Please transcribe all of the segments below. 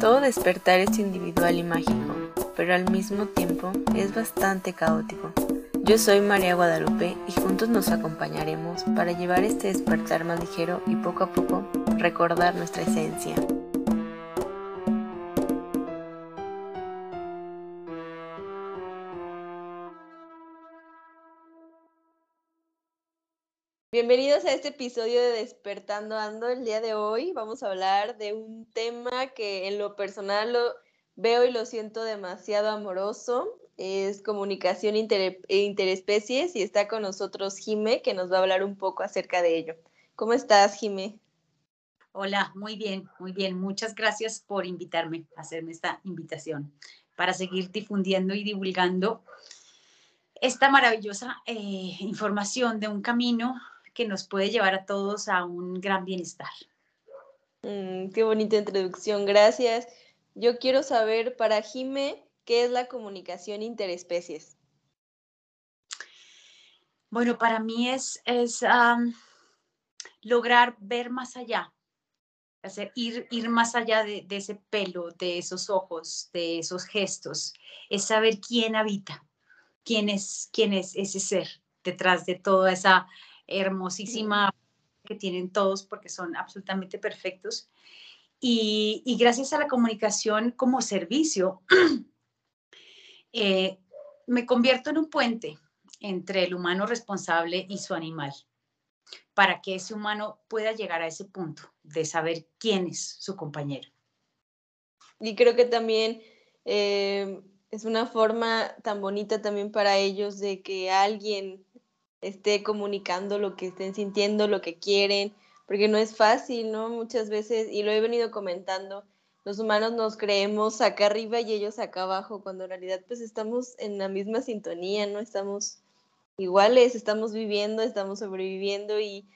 Todo despertar es individual y mágico, pero al mismo tiempo es bastante caótico. Yo soy María Guadalupe y juntos nos acompañaremos para llevar este despertar más ligero y poco a poco recordar nuestra esencia. Bienvenidos a este episodio de Despertando Ando. El día de hoy vamos a hablar de un tema que en lo personal lo veo y lo siento demasiado amoroso. Es comunicación interespecies y está con nosotros Jime, que nos va a hablar un poco acerca de ello. ¿Cómo estás, Jime? Hola, muy bien, muy bien. Muchas gracias por invitarme, a hacerme esta invitación para seguir difundiendo y divulgando esta maravillosa eh, información de un camino que nos puede llevar a todos a un gran bienestar. Mm, qué bonita introducción, gracias. Yo quiero saber para Jime, ¿qué es la comunicación interespecies? Bueno, para mí es, es lograr ver más allá, hacer, ir, ir más allá de, de, ese pelo, de esos ojos, de esos gestos, es saber quién habita, quién es, quién es ese ser detrás de toda esa hermosísima que tienen todos porque son absolutamente perfectos. Y, gracias a la comunicación como servicio, eh, me convierto en un puente entre el humano responsable y su animal, para que ese humano pueda llegar a ese punto de saber quién es su compañero. Y creo que también eh, es una forma tan bonita también para ellos de que alguien esté comunicando lo que estén sintiendo, lo que quieren, porque no es fácil, ¿no? Muchas veces, y lo he venido comentando, los humanos nos creemos acá arriba y ellos acá abajo, cuando en realidad pues estamos en la misma sintonía, ¿no? Estamos iguales, estamos viviendo, estamos sobreviviendo y,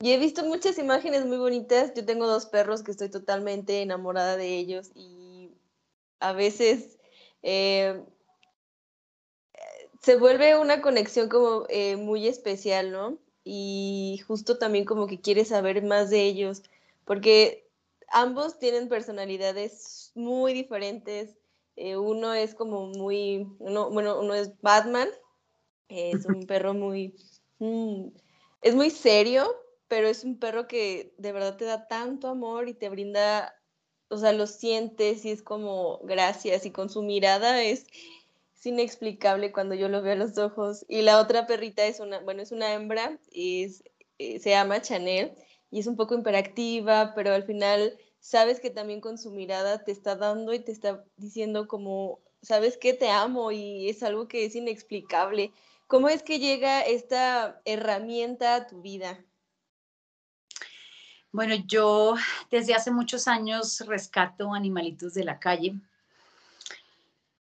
y he visto muchas imágenes muy bonitas. Yo tengo dos perros que estoy totalmente enamorada de ellos y a veces... Eh, se vuelve una conexión como eh, muy especial, ¿no? Y justo también como que quieres saber más de ellos, porque ambos tienen personalidades muy diferentes. Eh, uno es como muy, uno, bueno, uno es Batman, es un perro muy, mm, es muy serio, pero es un perro que de verdad te da tanto amor y te brinda, o sea, lo sientes y es como gracias y con su mirada es, es inexplicable cuando yo lo veo a los ojos. Y la otra perrita es una, bueno, es una hembra, y eh, se llama Chanel y es un poco imperactiva, pero al final sabes que también con su mirada te está dando y te está diciendo como, sabes que te amo y es algo que es inexplicable. ¿Cómo es que llega esta herramienta a tu vida? Bueno, yo desde hace muchos años rescato animalitos de la calle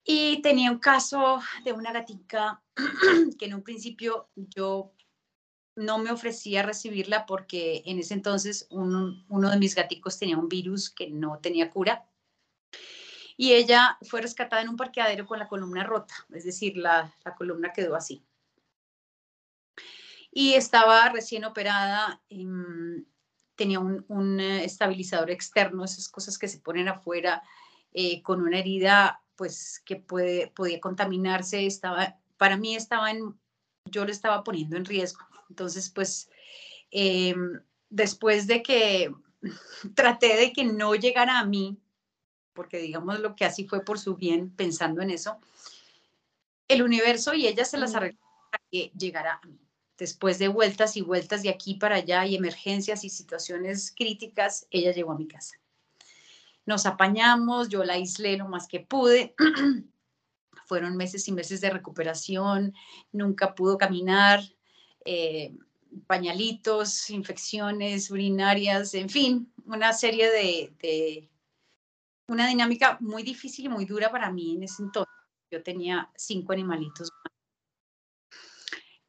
y tenía un caso de una gatica que en un principio yo no me ofrecía recibirla porque en ese entonces uno de mis gaticos tenía un virus que no tenía cura. Y ella fue rescatada en un parqueadero con la columna rota, es decir, la, la columna quedó así. Y estaba recién operada, em, tenía un, un, estabilizador externo, esas cosas que se ponen afuera, eh, con una herida pues que puede, podía contaminarse, estaba, para mí estaba en, yo lo estaba poniendo en riesgo. Entonces, pues, em, después de que traté de que no llegara a mí, porque digamos lo que así fue por su bien, pensando en eso, el universo y ella se las arregló para que llegara a mí. Después de vueltas y vueltas de aquí para allá y emergencias y situaciones críticas, ella llegó a mi casa nos apañamos, yo la aislé lo más que pude. Fueron meses y meses de recuperación, nunca pudo caminar, eh, pañalitos, infecciones urinarias, en fin, una serie de, de, una dinámica muy difícil y muy dura para mí en ese entonces. Yo tenía cinco animalitos.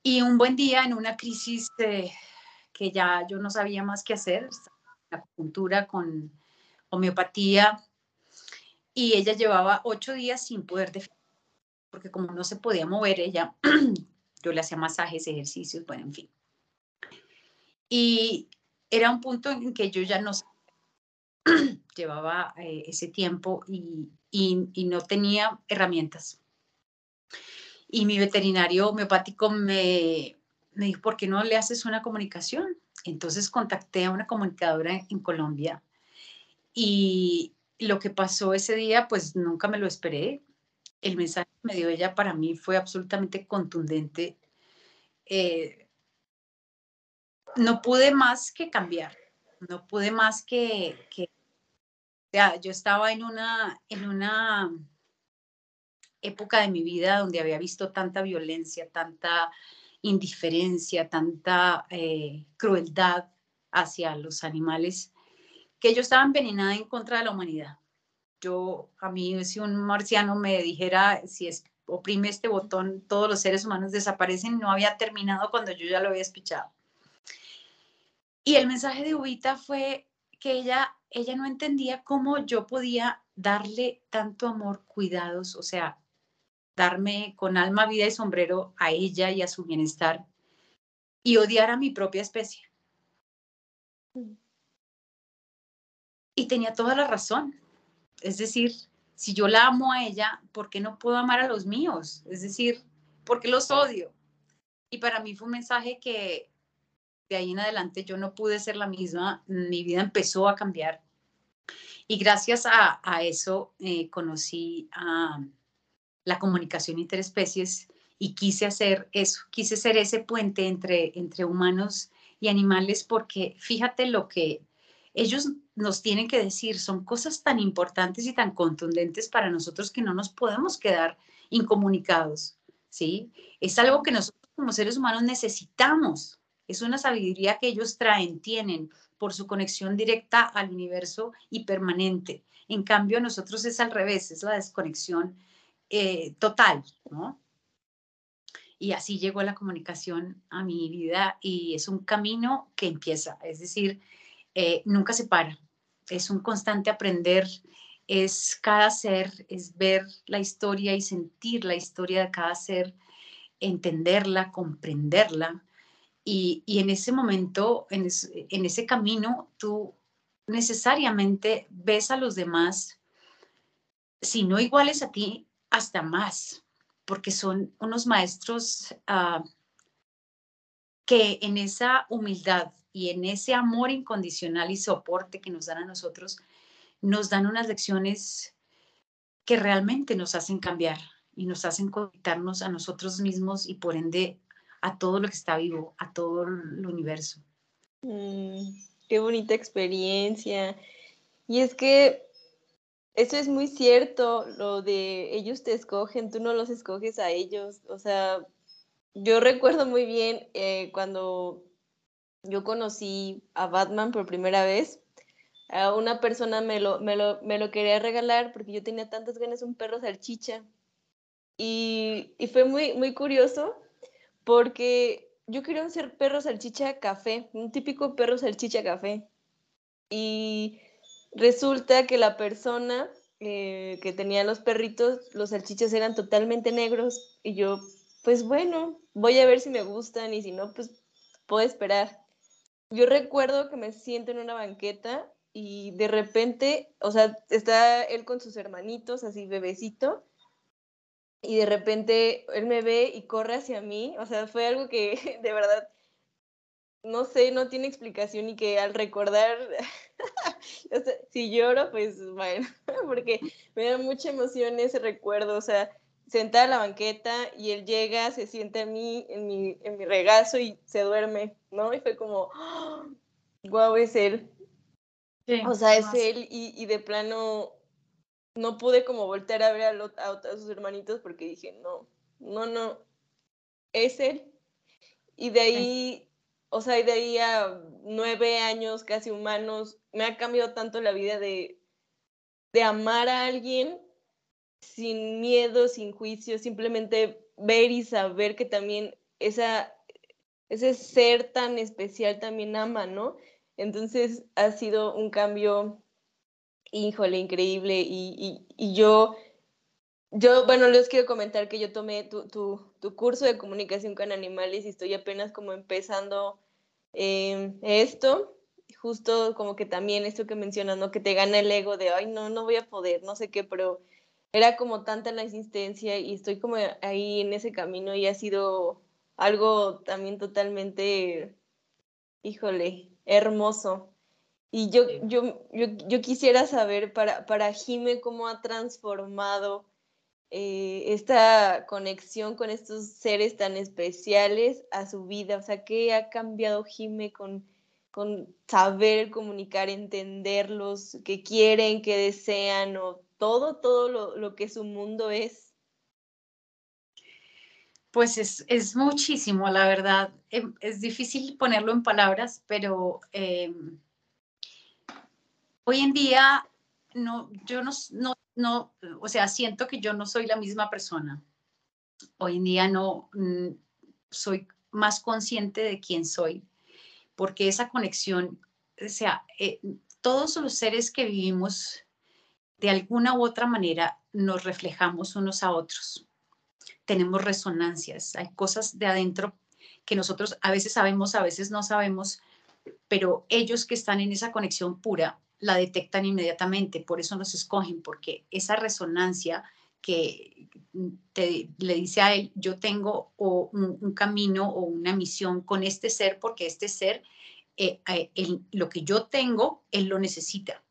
Y un buen día en una crisis que ya yo no sabía más qué hacer, la acupuntura con homeopatía, y ella llevaba ocho días sin poder porque como no se podía mover, ella yo le hacía masajes, ejercicios, bueno, en fin. Y era un punto en que yo ya no llevaba eh, ese tiempo y, y, no tenía herramientas. Y mi veterinario homeopático me, me dijo, ¿por qué no le haces una comunicación? Entonces contacté a una comunicadora en Colombia y lo que pasó ese día, pues nunca me lo esperé. El mensaje que me dio ella para mí fue absolutamente contundente. Eh, no pude más que cambiar, no pude más que, que yo estaba en una, en una época de mi vida donde había visto tanta violencia, tanta indiferencia, tanta eh, crueldad hacia los animales, que yo estaba envenenada en contra de la humanidad. Yo, a mí, si un marciano me dijera, si es, oprime este botón, todos los seres humanos desaparecen, no había terminado cuando yo ya lo había espichado. Y el mensaje de Ubita fue que ella, ella no entendía cómo yo podía darle tanto amor, cuidados, o sea, darme con alma, vida y sombrero a ella y a su bienestar y odiar a mi propia especie. Mm. Y tenía toda la razón. Es decir, si yo la amo a ella, ¿por qué no puedo amar a los míos? Es decir, ¿por qué los odio? Y para mí fue un mensaje que de ahí en adelante yo no pude ser la misma, mi vida empezó a cambiar. Y gracias a, eso eh, conocí a, la comunicación interespecies y quise hacer eso, quise ser ese puente entre, entre humanos y animales porque fíjate lo que ellos nos tienen que decir, son cosas tan importantes y tan contundentes para nosotros que no nos podemos quedar incomunicados, ¿sí? Es algo que nosotros como seres humanos necesitamos, es una sabiduría que ellos traen, tienen por su conexión directa al universo y permanente. En cambio, nosotros es al revés, es la desconexión eh, total, ¿no? Y así llegó la comunicación a mi vida y es un camino que empieza, es decir, eh, nunca se para, es un constante aprender, es cada ser, es ver la historia y sentir la historia de cada ser, entenderla, comprenderla. Y, en ese momento, en, en ese camino, tú necesariamente ves a los demás, si no iguales a ti, hasta más, porque son unos maestros ah, que en esa humildad y en ese amor incondicional y soporte que nos dan a nosotros, nos dan unas lecciones que realmente nos hacen cambiar y nos hacen conectarnos a nosotros mismos y por ende a todo lo que está vivo, a todo el universo. Mm, qué bonita experiencia. Y es que eso es muy cierto, lo de ellos te escogen, tú no los escoges a ellos. O sea, yo recuerdo muy bien eh, cuando yo conocí a Batman por primera vez, una persona me lo, me lo, me lo quería regalar porque yo tenía tantas ganas de un perro salchicha. Y, y, fue muy, muy curioso porque yo quería un ser perro salchicha café, un típico perro salchicha café. Y Resulta que la persona eh, que tenía los perritos, los salchichas eran totalmente negros y yo, pues bueno, voy a ver si me gustan y si no, pues puedo esperar. Yo recuerdo que me siento en una banqueta y de repente, o sea, está él con sus hermanitos, así bebecito, y de repente él me ve y corre hacia mí, o sea, fue algo que de verdad no sé, no tiene explicación y que al recordar, si lloro, pues bueno, porque me da mucha emoción ese recuerdo, o sea, sentada en la banqueta y él llega, se siente a mí en mi, en mi regazo y se duerme, ¿no? Y fue como, guau, es él. o sea, es él y, y, de plano no pude como voltear a ver a, a, sus hermanitos porque dije, no, no, no, es él. Y de ahí o sea, y de ahí a nueve años casi humanos, me ha cambiado tanto la vida de, de amar a alguien sin miedo, sin juicio, simplemente ver y saber que también esa, ese ser tan especial también ama, ¿no? Entonces ha sido un cambio, híjole, increíble y, y, yo Yo, bueno, les quiero comentar que yo tomé tu, tu, curso de comunicación con animales y estoy apenas como empezando em, esto, justo como que también esto que mencionas, ¿no? Que te gana el ego de, ay, no, no voy a poder, no sé qué, pero era como tanta la insistencia y estoy como ahí en ese camino y ha sido algo también totalmente, híjole, hermoso. Y yo, yo, yo, quisiera saber para, para Jime cómo ha transformado eh, esta conexión con estos seres tan especiales a su vida? O sea, ¿qué ha cambiado Jime con, con saber comunicar, entenderlos, qué quieren, qué desean o todo, todo lo, lo que su mundo es? Pues es, es, muchísimo, la verdad. Em, es difícil ponerlo en palabras, pero em, hoy en día no, yo no, no, no, o sea, siento que yo no soy la misma persona. Hoy en día no soy más consciente de quién soy, porque esa conexión, o sea, eh, todos los seres que vivimos, de alguna u otra manera, nos reflejamos unos a otros. Tenemos resonancias, hay cosas de adentro que nosotros a veces sabemos, a veces no sabemos, pero ellos que están en esa conexión pura la detectan inmediatamente, por eso nos escogen, porque esa resonancia que te, le dice a él, yo tengo un, camino o una misión con este ser, porque este ser, eh, lo que yo tengo, él lo necesita.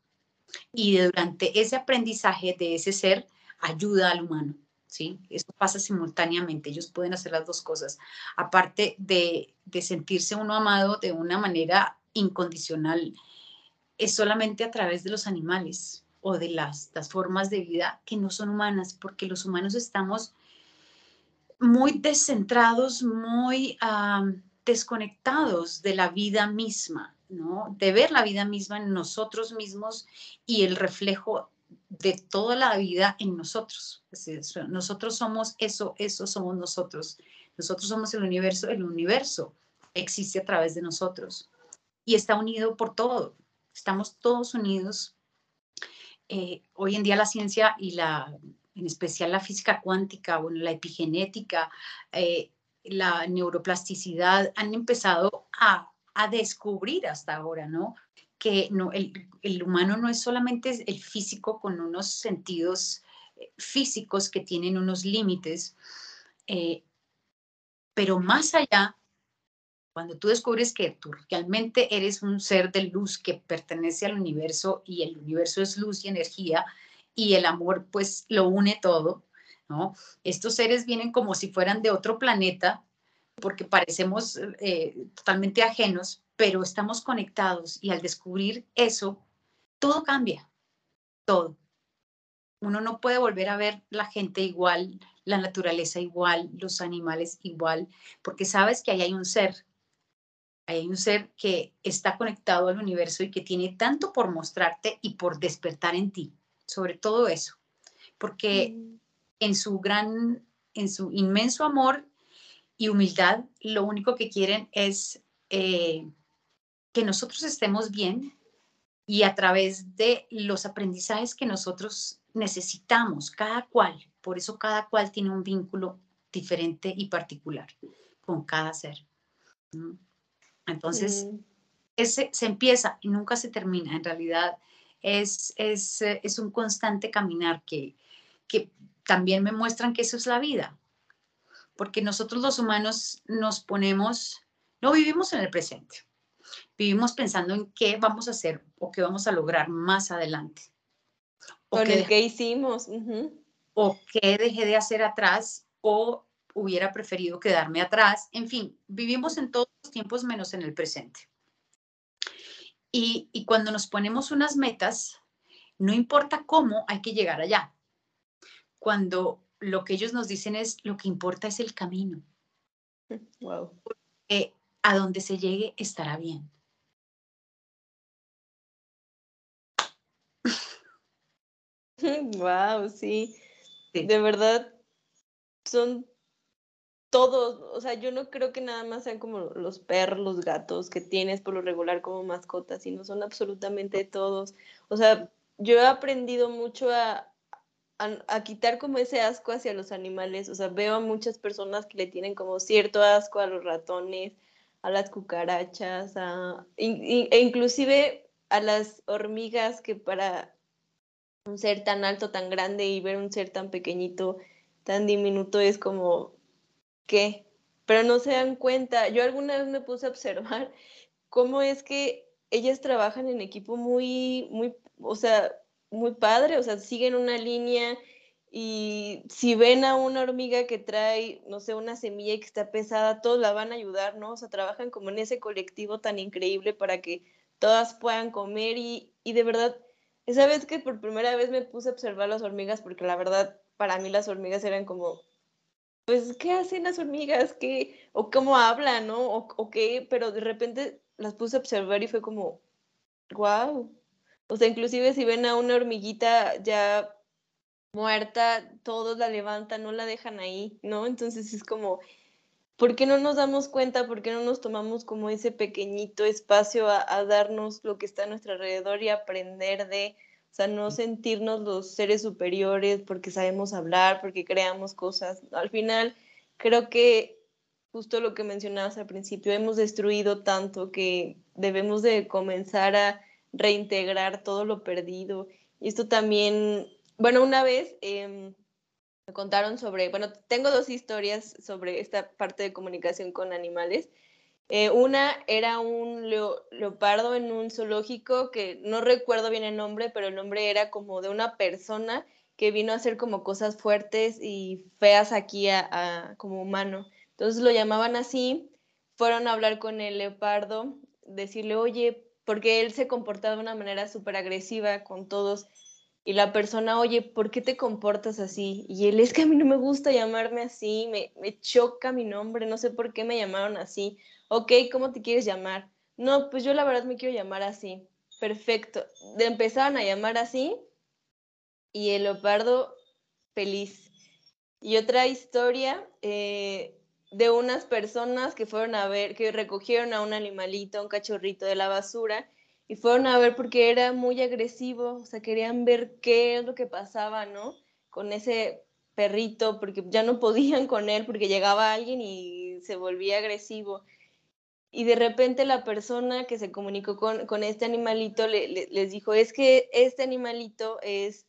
Y durante ese aprendizaje de ese ser, ayuda al humano. ¿sí? Eso pasa simultáneamente, ellos pueden hacer las dos cosas. Aparte de, de sentirse uno amado de una manera incondicional, es solamente a través de los animales o de las, formas de vida que no son humanas, porque los humanos estamos muy descentrados, muy desconectados de la vida misma, ¿no? De ver la vida misma en nosotros mismos y el reflejo de toda la vida en nosotros. nosotros somos eso, eso somos nosotros. Nosotros somos el universo, el universo existe a través de nosotros y está unido por todo estamos todos unidos. Eh, hoy en día la ciencia y la, en especial la física cuántica, bueno, la epigenética, eh, la neuroplasticidad han empezado a, a, descubrir hasta ahora, ¿no? Que no, el, humano no es solamente el físico con unos sentidos eh, físicos que tienen unos límites, pero más allá cuando tú descubres que tú realmente eres un ser de luz que pertenece al universo y el universo es luz y energía y el amor pues lo une todo, ¿no? Estos seres vienen como si fueran de otro planeta porque parecemos eh, totalmente ajenos, pero estamos conectados y al descubrir eso, todo cambia, todo. Uno no puede volver a ver la gente igual, la naturaleza igual, los animales igual, porque sabes que ahí hay un ser hay un ser que está conectado al universo y que tiene tanto por mostrarte y por despertar en ti, sobre todo eso, porque mm. en su gran, en su inmenso amor y humildad, lo único que quieren es eh, que nosotros estemos bien y a través de los aprendizajes que nosotros necesitamos, cada cual, por eso cada cual tiene un vínculo diferente y particular con cada ser. Entonces, mm. ese, se empieza y nunca se termina. En realidad es, es, eh, es un constante caminar que, que también me muestran que eso es la vida. Porque nosotros los humanos nos ponemos, no vivimos en el presente, vivimos pensando en qué vamos a hacer o qué vamos a lograr más adelante. O Con el que hicimos. O qué dejé de hacer atrás o hubiera preferido quedarme atrás. En fin, vivimos en todos los tiempos menos en el presente. Y, y cuando nos ponemos unas metas, no importa cómo, hay que llegar allá. Cuando lo que ellos nos dicen es, lo que importa es el camino. Wow. Porque a donde se llegue estará bien. Wow, sí. sí. De verdad, son todos, o sea, yo no creo que nada más sean como los perros, los gatos que tienes por lo regular como mascotas, sino son absolutamente todos. O sea, yo he aprendido mucho a, a, quitar como ese asco hacia los animales. O sea, veo a muchas personas que le tienen como cierto asco a los ratones, a las cucarachas, a, e inclusive a las hormigas que para un ser tan alto, tan grande y ver un ser tan pequeñito, tan diminuto es como, ¿qué? Pero no se dan cuenta. Yo alguna vez me puse a observar cómo es que ellas trabajan en equipo muy, muy, o sea, muy padre, o sea, siguen una línea y si ven a una hormiga que trae, no sé, una semilla y que está pesada, todos la van a ayudar, ¿no? O sea, trabajan como en ese colectivo tan increíble para que todas puedan comer y, y de verdad, esa vez que por primera vez me puse a observar las hormigas, porque la verdad, para mí las hormigas eran como, pues, ¿qué hacen las hormigas? ¿Qué? ¿O cómo hablan, no? ¿O, o qué? Pero de repente las puse a observar y fue como, wow, o sea, inclusive si ven a una hormiguita ya muerta, todos la levantan, no la dejan ahí, ¿no? Entonces es como, ¿por qué no nos damos cuenta? ¿Por qué no nos tomamos como ese pequeñito espacio a, darnos lo que está a nuestro alrededor y aprender de, o sea, no sentirnos los seres superiores porque sabemos hablar, porque creamos cosas. Al final, creo que justo lo que mencionabas al principio, hemos destruido tanto que debemos de comenzar a reintegrar todo lo perdido. Y esto también, bueno, una vez em, me contaron sobre, bueno, tengo dos historias sobre esta parte de comunicación con animales. Eh, una era un leopardo en un zoológico que no recuerdo bien el nombre, pero el nombre era como de una persona que vino a hacer como cosas fuertes y feas aquí a, como humano. Entonces lo llamaban así, fueron a hablar con el leopardo, decirle, oye, porque él se comportaba de una manera súper agresiva con todos y la persona, oye, ¿por qué te comportas así? Y él es que a mí no me gusta llamarme así, me, me choca mi nombre, no sé por qué me llamaron así. Ok, ¿cómo te quieres llamar? No, pues yo la verdad me quiero llamar así. Perfecto. De empezaron a llamar así y el leopardo feliz. Y otra historia, eh, de unas personas que fueron a ver, que recogieron a un animalito, un cachorrito de la basura, y fueron a ver porque era muy agresivo, o sea, querían ver qué es lo que pasaba, ¿no? Con ese perrito, porque ya no podían con él, porque llegaba alguien y se volvía agresivo. Y de repente la persona que se comunicó con, este animalito les dijo, es que este animalito es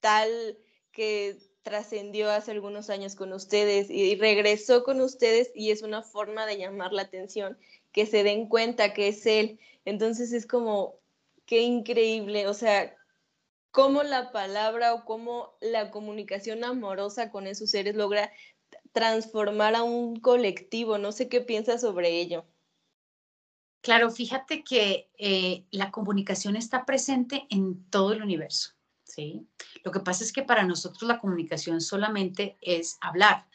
tal que trascendió hace algunos años con ustedes y regresó con ustedes y es una forma de llamar la atención, que se den cuenta que es él. Entonces es como, qué increíble, o sea, cómo la palabra o cómo la comunicación amorosa con esos seres logra transformar a un colectivo. No sé qué piensas sobre ello. Claro, fíjate que eh, la comunicación está presente en todo el universo. ¿Sí? Lo que pasa es que para nosotros la comunicación solamente es hablar,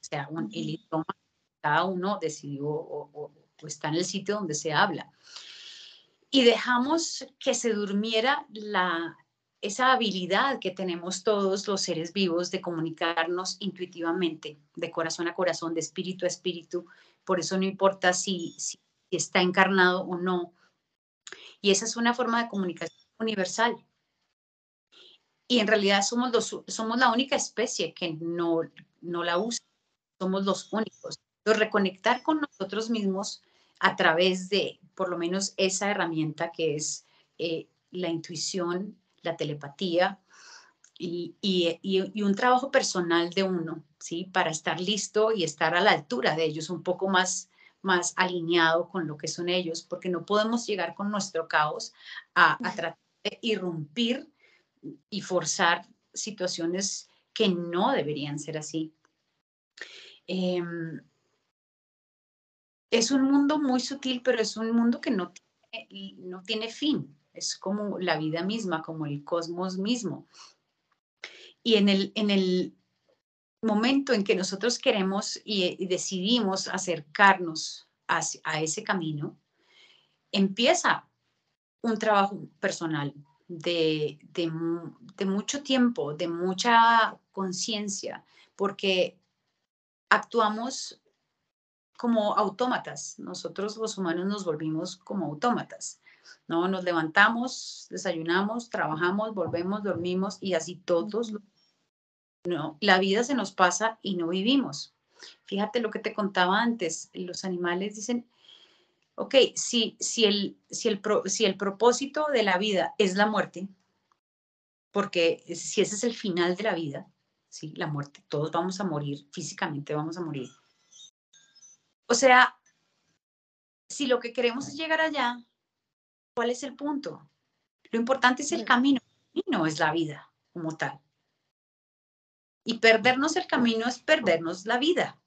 o sea, el idioma, cada uno decidió o, está en el sitio donde se habla. Y dejamos que se durmiera la, esa habilidad que tenemos todos los seres vivos de comunicarnos intuitivamente, de corazón a corazón, de espíritu a espíritu. Por eso no importa si, si está encarnado o no. Y esa es una forma de comunicación universal y en realidad somos, los, somos la única especie que no, no la usa, somos los únicos. Entonces, reconectar con nosotros mismos a través de, por lo menos, esa herramienta que es eh, la intuición, la telepatía y, y, y, un trabajo personal de uno, ¿sí? Para estar listo y estar a la altura de ellos, un poco más, más alineado con lo que son ellos, porque no podemos llegar con nuestro caos a, a tratar de irrumpir y forzar situaciones que no deberían ser así. Em, es un mundo muy sutil, pero es un mundo que no tiene, no tiene fin. Es como la vida misma, como el cosmos mismo. Y en el, en el momento en que nosotros queremos y, decidimos acercarnos a ese camino, empieza un trabajo personal, de, de, mucho tiempo, de mucha conciencia, porque actuamos como autómatas. Nosotros los humanos nos volvimos como autómatas. ¿no? Nos levantamos, desayunamos, trabajamos, volvemos, dormimos y así todos No, la vida se nos pasa y no vivimos. Fíjate lo que te contaba antes, los animales dicen, ok, si, si, el, si, el, si el propósito de la vida es la muerte, porque si ese es el final de la vida, ¿sí? la muerte, todos vamos a morir, físicamente vamos a morir. O sea, si lo que queremos es llegar allá, ¿cuál es el punto? Lo importante es el camino, y no es la vida como tal. Y perdernos el camino es perdernos la vida.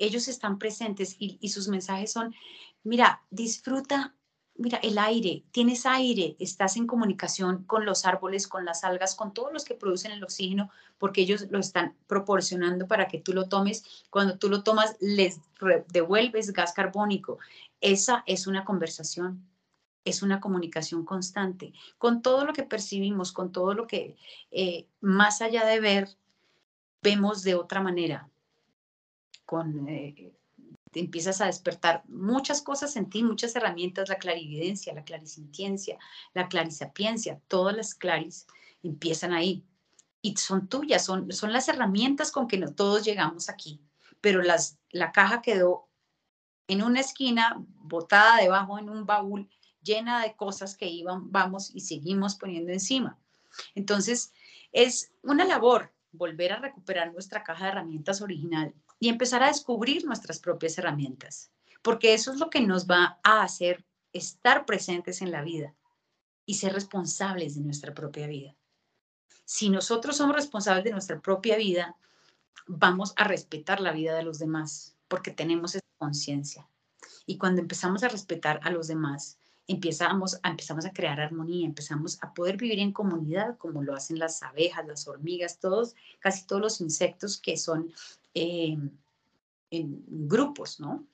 Ellos están presentes y, sus mensajes son, mira, disfruta mira, el aire, tienes aire, estás en comunicación con los árboles, con las algas, con todos los que producen el oxígeno, porque ellos lo están proporcionando para que tú lo tomes. Cuando tú lo tomas, les devuelves gas carbónico. Esa es una conversación, es una comunicación constante con todo lo que percibimos, con todo lo que eh, más allá de ver, vemos de otra manera, eh, empiezas a despertar muchas cosas en ti, muchas herramientas, la clarividencia, la clarisintiencia, la clarisapiencia, todas las claris empiezan ahí y son tuyas, son, son las herramientas con que no, todos llegamos aquí, pero las, la caja quedó en una esquina, botada debajo en un baúl, llena de cosas que iban, vamos y seguimos poniendo encima. Entonces, es una labor volver a recuperar nuestra caja de herramientas original y empezar a descubrir nuestras propias herramientas, porque eso es lo que nos va a hacer estar presentes en la vida y ser responsables de nuestra propia vida. Si nosotros somos responsables de nuestra propia vida, vamos a respetar la vida de los demás, porque tenemos esa conciencia. Y cuando empezamos a respetar a los demás, empezamos empezamos a crear armonía, empezamos a poder vivir en comunidad, como lo hacen las abejas, las hormigas, todos, casi todos los insectos que son eh, en grupos, ¿no?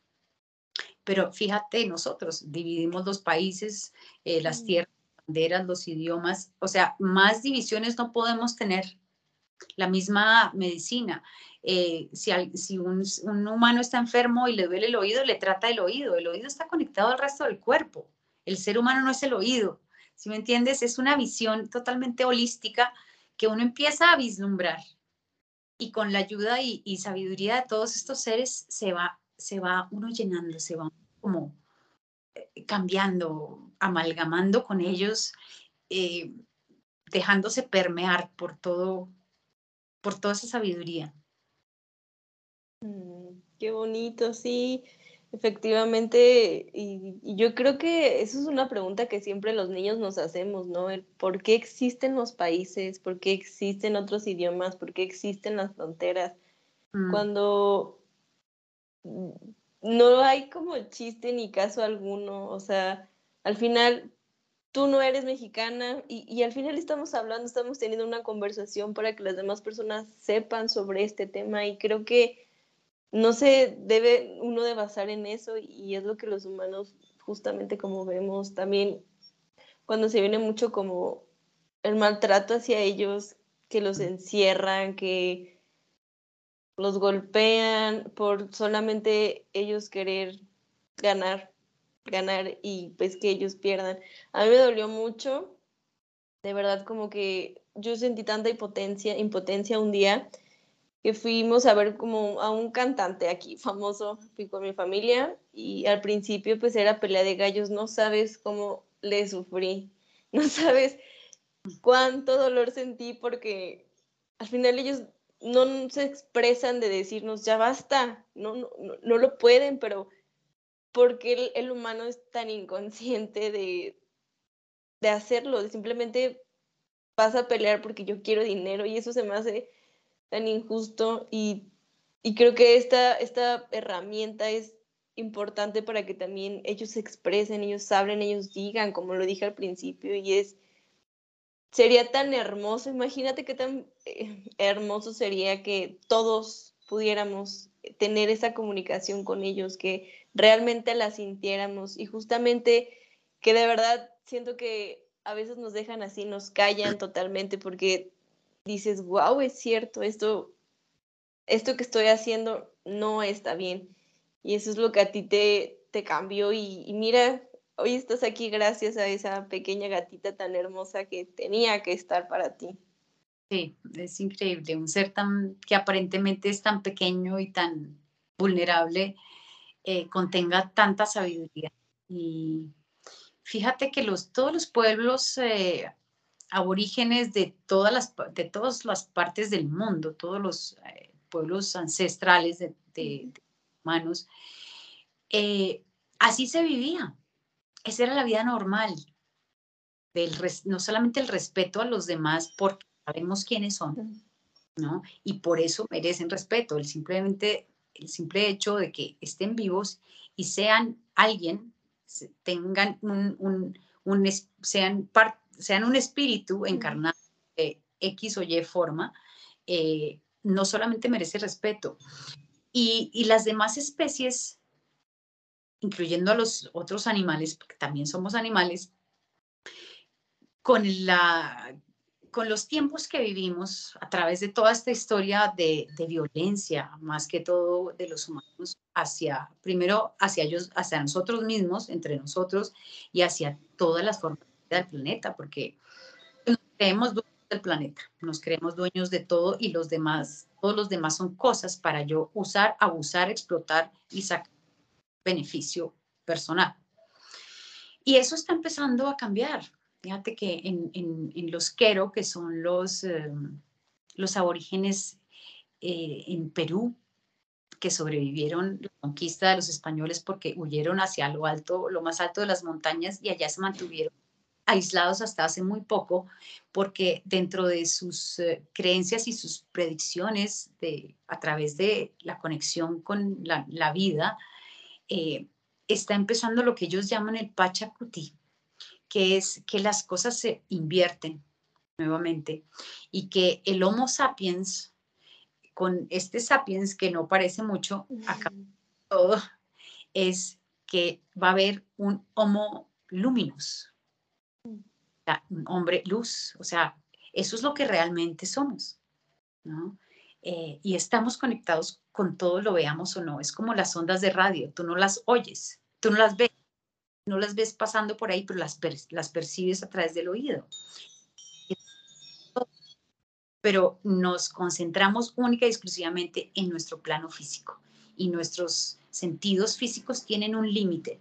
Pero fíjate, nosotros dividimos los países, eh, las mm. tierras, las banderas, los idiomas, o sea, más divisiones no podemos tener. La misma medicina, eh, si, si un, un, humano está enfermo y le duele el oído, le trata el oído. El oído está conectado al resto del cuerpo. El ser humano no es el oído. Si me entiendes, es una visión totalmente holística que uno empieza a vislumbrar y con la ayuda y, sabiduría de todos estos seres se va, se va uno llenando, se va como eh, cambiando, amalgamando con ellos, eh, dejándose permear por todo, por toda esa sabiduría. Mm, qué bonito, sí. Efectivamente, y, yo creo que eso es una pregunta que siempre los niños nos hacemos, ¿no? El por qué existen los países, por qué existen otros idiomas, por qué existen las fronteras, mm. cuando no hay como chiste ni caso alguno, o sea, al final tú no eres mexicana y, y al final estamos hablando, estamos teniendo una conversación para que las demás personas sepan sobre este tema y creo que no se debe uno de basar en eso y es lo que los humanos justamente como vemos también cuando se viene mucho como el maltrato hacia ellos, que los encierran, que los golpean por solamente ellos querer ganar, ganar y pues que ellos pierdan. A mí me dolió mucho, de verdad como que yo sentí tanta impotencia, impotencia un día que fuimos a ver como a un cantante aquí famoso, fui con mi familia y al principio pues era pelea de gallos, no sabes cómo le sufrí, no sabes cuánto dolor sentí porque al final ellos no se expresan de decirnos ya basta, no, no, no lo pueden, pero porque el, humano es tan inconsciente de, de hacerlo, simplemente vas a pelear porque yo quiero dinero y eso se me hace tan injusto y, creo que esta, esta herramienta es importante para que también ellos se expresen, ellos hablen, ellos digan, como lo dije al principio, y es, sería tan hermoso, imagínate qué tan eh, hermoso sería que todos pudiéramos tener esa comunicación con ellos, que realmente la sintiéramos y justamente que de verdad siento que a veces nos dejan así, nos callan totalmente porque dices, wow, es cierto, esto, esto que estoy haciendo no está bien. Y eso es lo que a ti te, te cambió. Y, mira, hoy estás aquí gracias a esa pequeña gatita tan hermosa que tenía que estar para ti. Sí, es increíble, un ser tan que aparentemente es tan pequeño y tan vulnerable, eh, contenga tanta sabiduría. Y fíjate que los, todos los pueblos eh, aborígenes de todas, las, de todas las partes del mundo, todos los eh, pueblos ancestrales de, humanos, así se vivía. Esa era la vida normal. Del, no solamente el respeto a los demás porque sabemos quiénes son, ¿no? Y por eso merecen respeto. El simplemente el simple hecho de que estén vivos y sean alguien, tengan un, sean, sean un espíritu encarnado de X o Y forma, eh, no solamente merece respeto. Y, y, las demás especies, incluyendo a los otros animales, porque también somos animales, con la con los tiempos que vivimos a través de toda esta historia de, violencia, más que todo de los humanos, hacia, primero hacia ellos, hacia nosotros mismos, entre nosotros, y hacia todas las formas del planeta, porque nos creemos dueños del planeta, nos creemos dueños de todo y los demás, todos los demás son cosas para yo usar, abusar, explotar y sacar beneficio personal. Y eso está empezando a cambiar. Fíjate que en, los Quero, que son los, eh, los aborígenes eh, en Perú, que sobrevivieron la conquista de los españoles porque huyeron hacia lo alto, lo más alto de las montañas y allá se mantuvieron aislados hasta hace muy poco, porque dentro de sus eh, creencias y sus predicciones de, a través de la conexión con la, la vida, está empezando lo que ellos llaman el Pachacuti, que es que las cosas se invierten nuevamente y que el Homo sapiens, con este sapiens que no parece mucho, acá todo, es que va a haber un Homo luminous, un hombre luz, o sea, eso es lo que realmente somos, ¿no? Eh, y estamos conectados con todo, lo veamos o no. Es como las ondas de radio, tú no las oyes, tú no las ves, no las ves pasando por ahí, pero las, las percibes a través del oído. Pero nos concentramos única y exclusivamente en nuestro plano físico y nuestros sentidos físicos tienen un límite,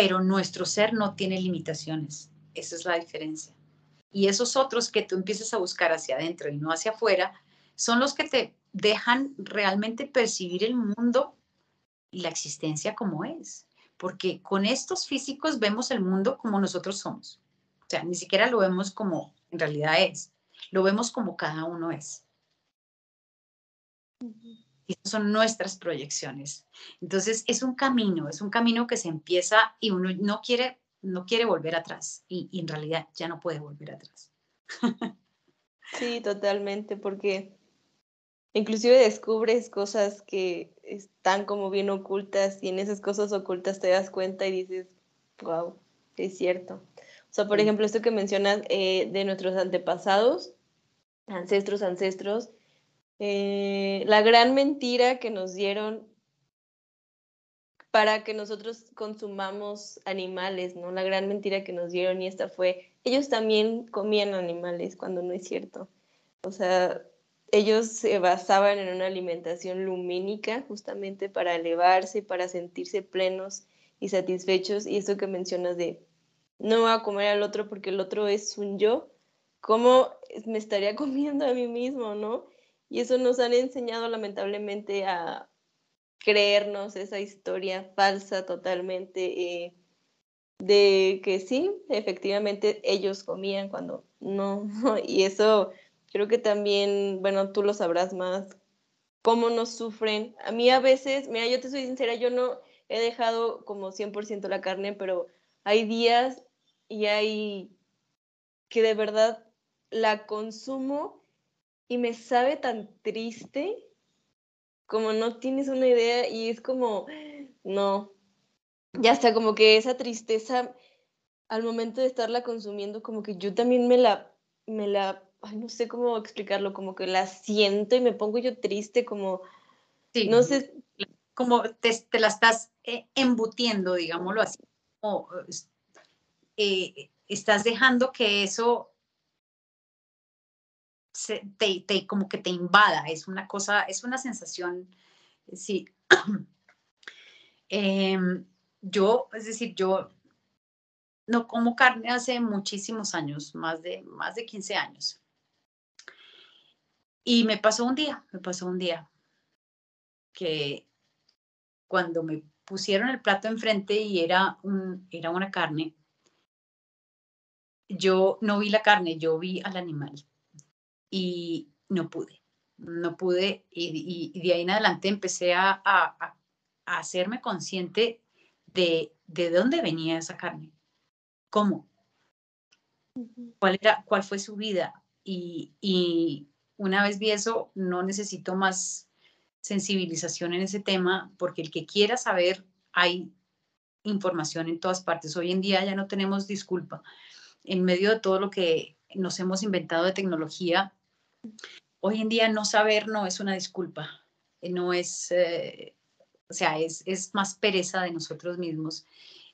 pero nuestro ser no tiene limitaciones. Esa es la diferencia. Y esos otros que tú empiezas a buscar hacia adentro y no hacia afuera, son los que te dejan realmente percibir el mundo y la existencia como es porque con estos físicos vemos el mundo como nosotros somos. O sea, ni siquiera lo vemos como en realidad es, lo vemos como cada uno es. Y son nuestras proyecciones. Entonces, es un camino, es un camino que se empieza y uno no quiere, no quiere volver atrás y, y en realidad ya no puede volver atrás. Sí, totalmente, porque Inclusive descubres cosas que están como bien ocultas y en esas cosas ocultas te das cuenta y dices, wow, es cierto. O sea, por ejemplo, esto que mencionas eh, de nuestros antepasados, ancestros, ancestros, eh, la gran mentira que nos dieron para que nosotros consumamos animales, ¿no? La gran mentira que nos dieron y esta fue, ellos también comían animales cuando no es cierto. O sea, ellos se basaban en una alimentación lumínica justamente para elevarse, para sentirse plenos y satisfechos. Y eso que mencionas de no voy a comer al otro porque el otro es un yo, ¿cómo me estaría comiendo a mí mismo, no? Y eso nos han enseñado lamentablemente a creernos esa historia falsa totalmente eh, de que sí, efectivamente ellos comían cuando no, y eso creo que también, bueno, tú lo sabrás más, cómo nos sufren. A mí a veces, mira, yo te soy sincera, yo no he dejado como 100% la carne, pero hay días y hay que de verdad la consumo y me sabe tan triste como no tienes una idea y es como, no, ya está como que esa tristeza al momento de estarla consumiendo, como que yo también me la, me la no sé cómo explicarlo, como que la siento y me pongo yo triste, como, no sé. Como te, la estás eh, embutiendo, digámoslo así, como eh, estás dejando que eso te, como que te invada, es una cosa, es una sensación, sí. Em, yo, es decir, yo no como carne hace muchísimos años, más de, más de 15 años. Y me pasó un día, me pasó un día que cuando me pusieron el plato enfrente y era, un, era una carne, yo no vi la carne, yo vi al animal y no pude, no pude y, de ahí en adelante empecé a, a, a hacerme consciente de, de dónde venía esa carne, cómo, cuál, era, cuál fue su vida y, y una vez vi eso, no necesito más sensibilización en ese tema, porque el que quiera saber, hay información en todas partes. Hoy en día ya no tenemos disculpa. En medio de todo lo que nos hemos inventado de tecnología, hoy en día no saber no es una disculpa, no es, eh, o sea, es, es más pereza de nosotros mismos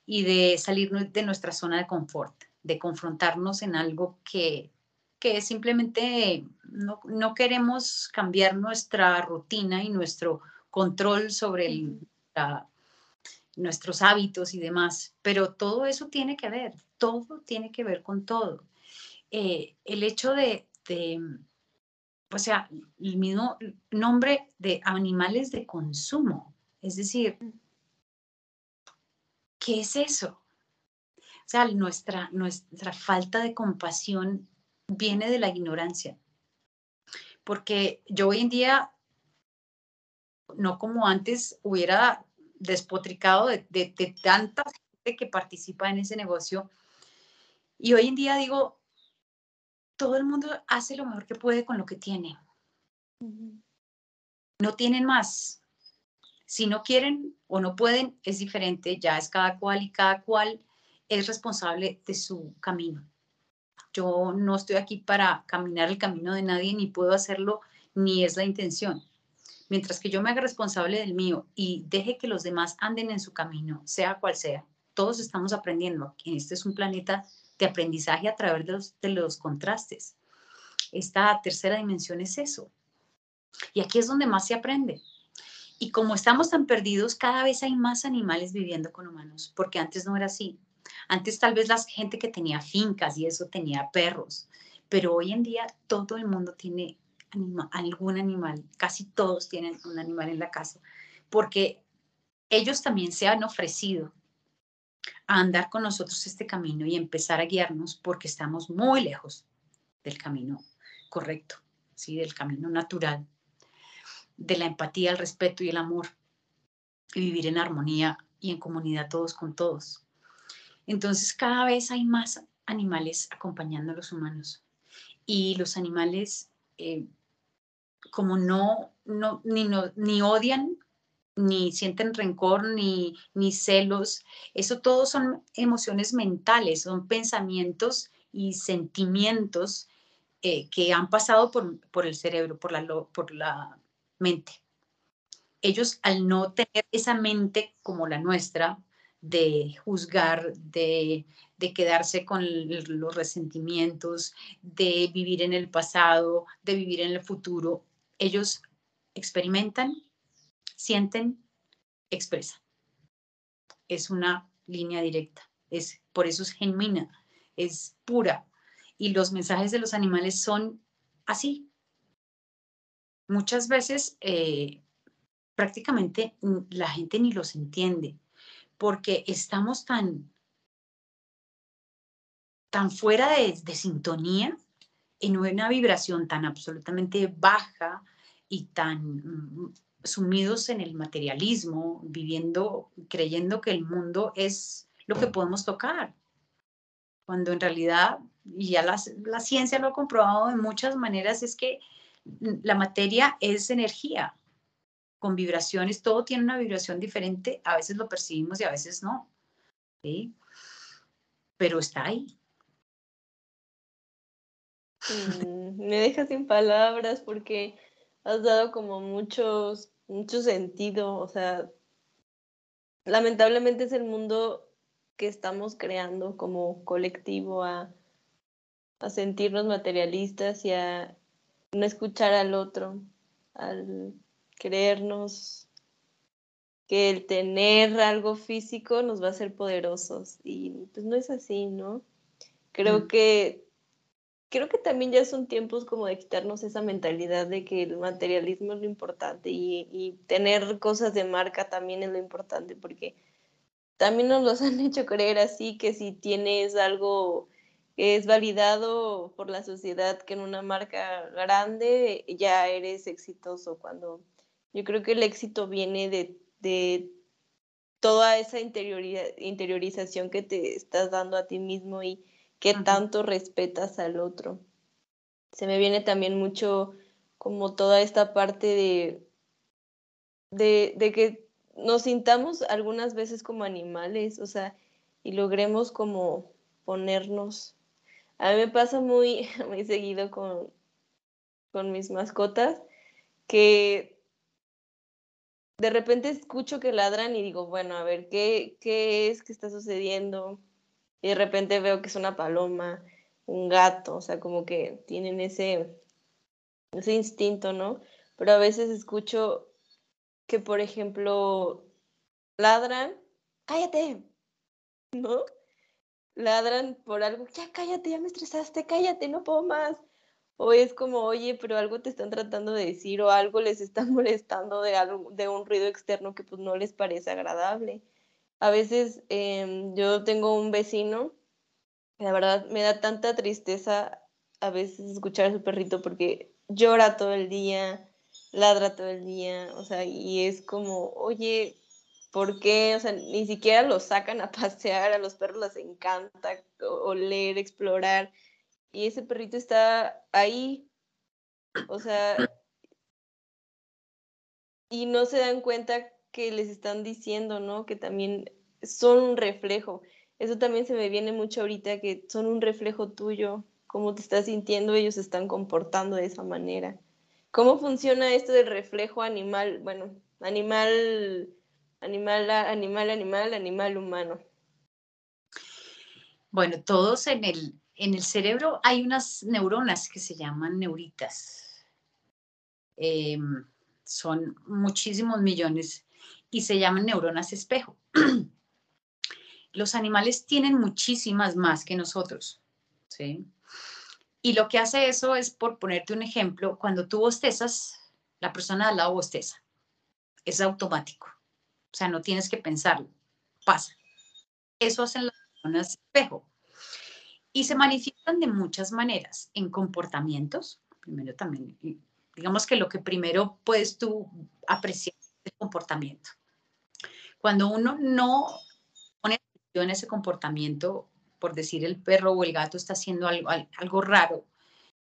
y de salir de nuestra zona de confort, de confrontarnos en algo que, que simplemente no, no, queremos cambiar nuestra rutina y nuestro control sobre nuestros hábitos y demás, pero todo eso tiene que ver, todo tiene que ver con todo. Eh, el hecho de, de, o sea, el mismo nombre de animales de consumo, es decir, ¿qué es eso? O sea, nuestra, nuestra falta de compasión viene de la ignorancia. Porque yo hoy en día, no como antes, hubiera despotricado de, de, tanta gente que participa en ese negocio. Y hoy en día digo, todo el mundo hace lo mejor que puede con lo que tiene. No tienen más. Si no quieren o no pueden, es diferente, ya es cada cual y cada cual es responsable de su camino. Yo no estoy aquí para caminar el camino de nadie, ni puedo hacerlo, ni es la intención. Mientras que yo me haga responsable del mío y deje que los demás anden en su camino, sea cual sea, todos estamos aprendiendo. Este es un planeta de aprendizaje a través de los, de los contrastes. Esta tercera dimensión es eso. Y aquí es donde más se aprende. Y como estamos tan perdidos, cada vez hay más animales viviendo con humanos, porque antes no era así. Antes tal vez la gente que tenía fincas y eso tenía perros, pero hoy en día todo el mundo tiene algún animal, casi todos tienen un animal en la casa, porque ellos también se han ofrecido a andar con nosotros este camino y empezar a guiarnos porque estamos muy lejos del camino correcto, ¿sí? del camino natural, de la empatía, el respeto y el amor, y vivir en armonía y en comunidad todos con todos. Entonces cada vez hay más animales acompañando a los humanos y los animales eh, como no, no, ni, no, ni odian, ni sienten rencor, ni, ni celos, eso todo son emociones mentales, son pensamientos y sentimientos eh, que han pasado por, por, el cerebro, por la, por la mente. Ellos al no tener esa mente como la nuestra, de juzgar, de, quedarse con los resentimientos, de vivir en el pasado, de vivir en el futuro. Ellos experimentan, sienten, expresan. Es una línea directa, es, por eso es genuina, es pura. Y los mensajes de los animales son así. Muchas veces eh, prácticamente la gente ni los entiende porque estamos tan, tan fuera de, sintonía, en una vibración tan absolutamente baja y tan mm, sumidos en el materialismo, viviendo, creyendo que el mundo es lo que podemos tocar, cuando en realidad, y ya la, la ciencia lo ha comprobado de muchas maneras, es que la materia es energía, con vibraciones, todo tiene una vibración diferente, a veces lo percibimos y a veces no, ¿sí? Pero está ahí. Mm, me deja sin palabras porque has dado como muchos, mucho sentido, o sea, lamentablemente es el mundo que estamos creando como colectivo a, a sentirnos materialistas y a no escuchar al otro, al creernos que el tener algo físico nos va a hacer poderosos y pues no es así, ¿no? Creo mm. que creo que también ya son tiempos como de quitarnos esa mentalidad de que el materialismo es lo importante y, tener cosas de marca también es lo importante porque también nos los han hecho creer así que si tienes algo que es validado por la sociedad que en una marca grande ya eres exitoso cuando yo creo que el éxito viene de, de toda esa interiorización que te estás dando a ti mismo y que tanto respetas al otro. Se me viene también mucho como toda esta parte de, de, de que nos sintamos algunas veces como animales, o sea, y logremos como ponernos. A mí me pasa muy, muy seguido con, con mis mascotas que de repente escucho que ladran y digo, bueno, a ver, ¿qué, qué es que está sucediendo? Y de repente veo que es una paloma, un gato, o sea, como que tienen ese, ese instinto, ¿no? Pero a veces escucho que, por ejemplo, ladran, cállate, ¿no? Ladran por algo, ya cállate, ya me estresaste, cállate, no puedo más. O es como, oye, pero algo te están tratando de decir o algo les está molestando de, algo, de un ruido externo que pues no les parece agradable. A veces em, yo tengo un vecino, la verdad me da tanta tristeza a veces escuchar a su perrito porque llora todo el día, ladra todo el día, o sea, y es como, oye, ¿por qué? O sea, ni siquiera los sacan a pasear, a los perros les encanta oler, explorar, y ese perrito está ahí, o sea, y no se dan cuenta que les están diciendo, ¿no? Que también son un reflejo. Eso también se me viene mucho ahorita, que son un reflejo tuyo, cómo te estás sintiendo, ellos se están comportando de esa manera. ¿Cómo funciona esto del reflejo animal? Bueno, animal, animal, animal, animal, animal humano. Bueno, todos en el, en el cerebro hay unas neuronas que se llaman neuritas. Em, son muchísimos millones y se llaman neuronas espejo. Los animales tienen muchísimas más que nosotros, ¿sí? Y lo que hace eso es, por ponerte un ejemplo, cuando tú bostezas, la persona al lado bosteza. Es automático. O sea, no tienes que pensarlo. Pasa. Eso hacen las personas espejo. Y se manifiestan de muchas maneras. En comportamientos, primero también, digamos que lo que primero puedes tú apreciar comportamiento. Cuando uno no pone atención en ese comportamiento, por decir el perro o el gato está haciendo algo, algo raro.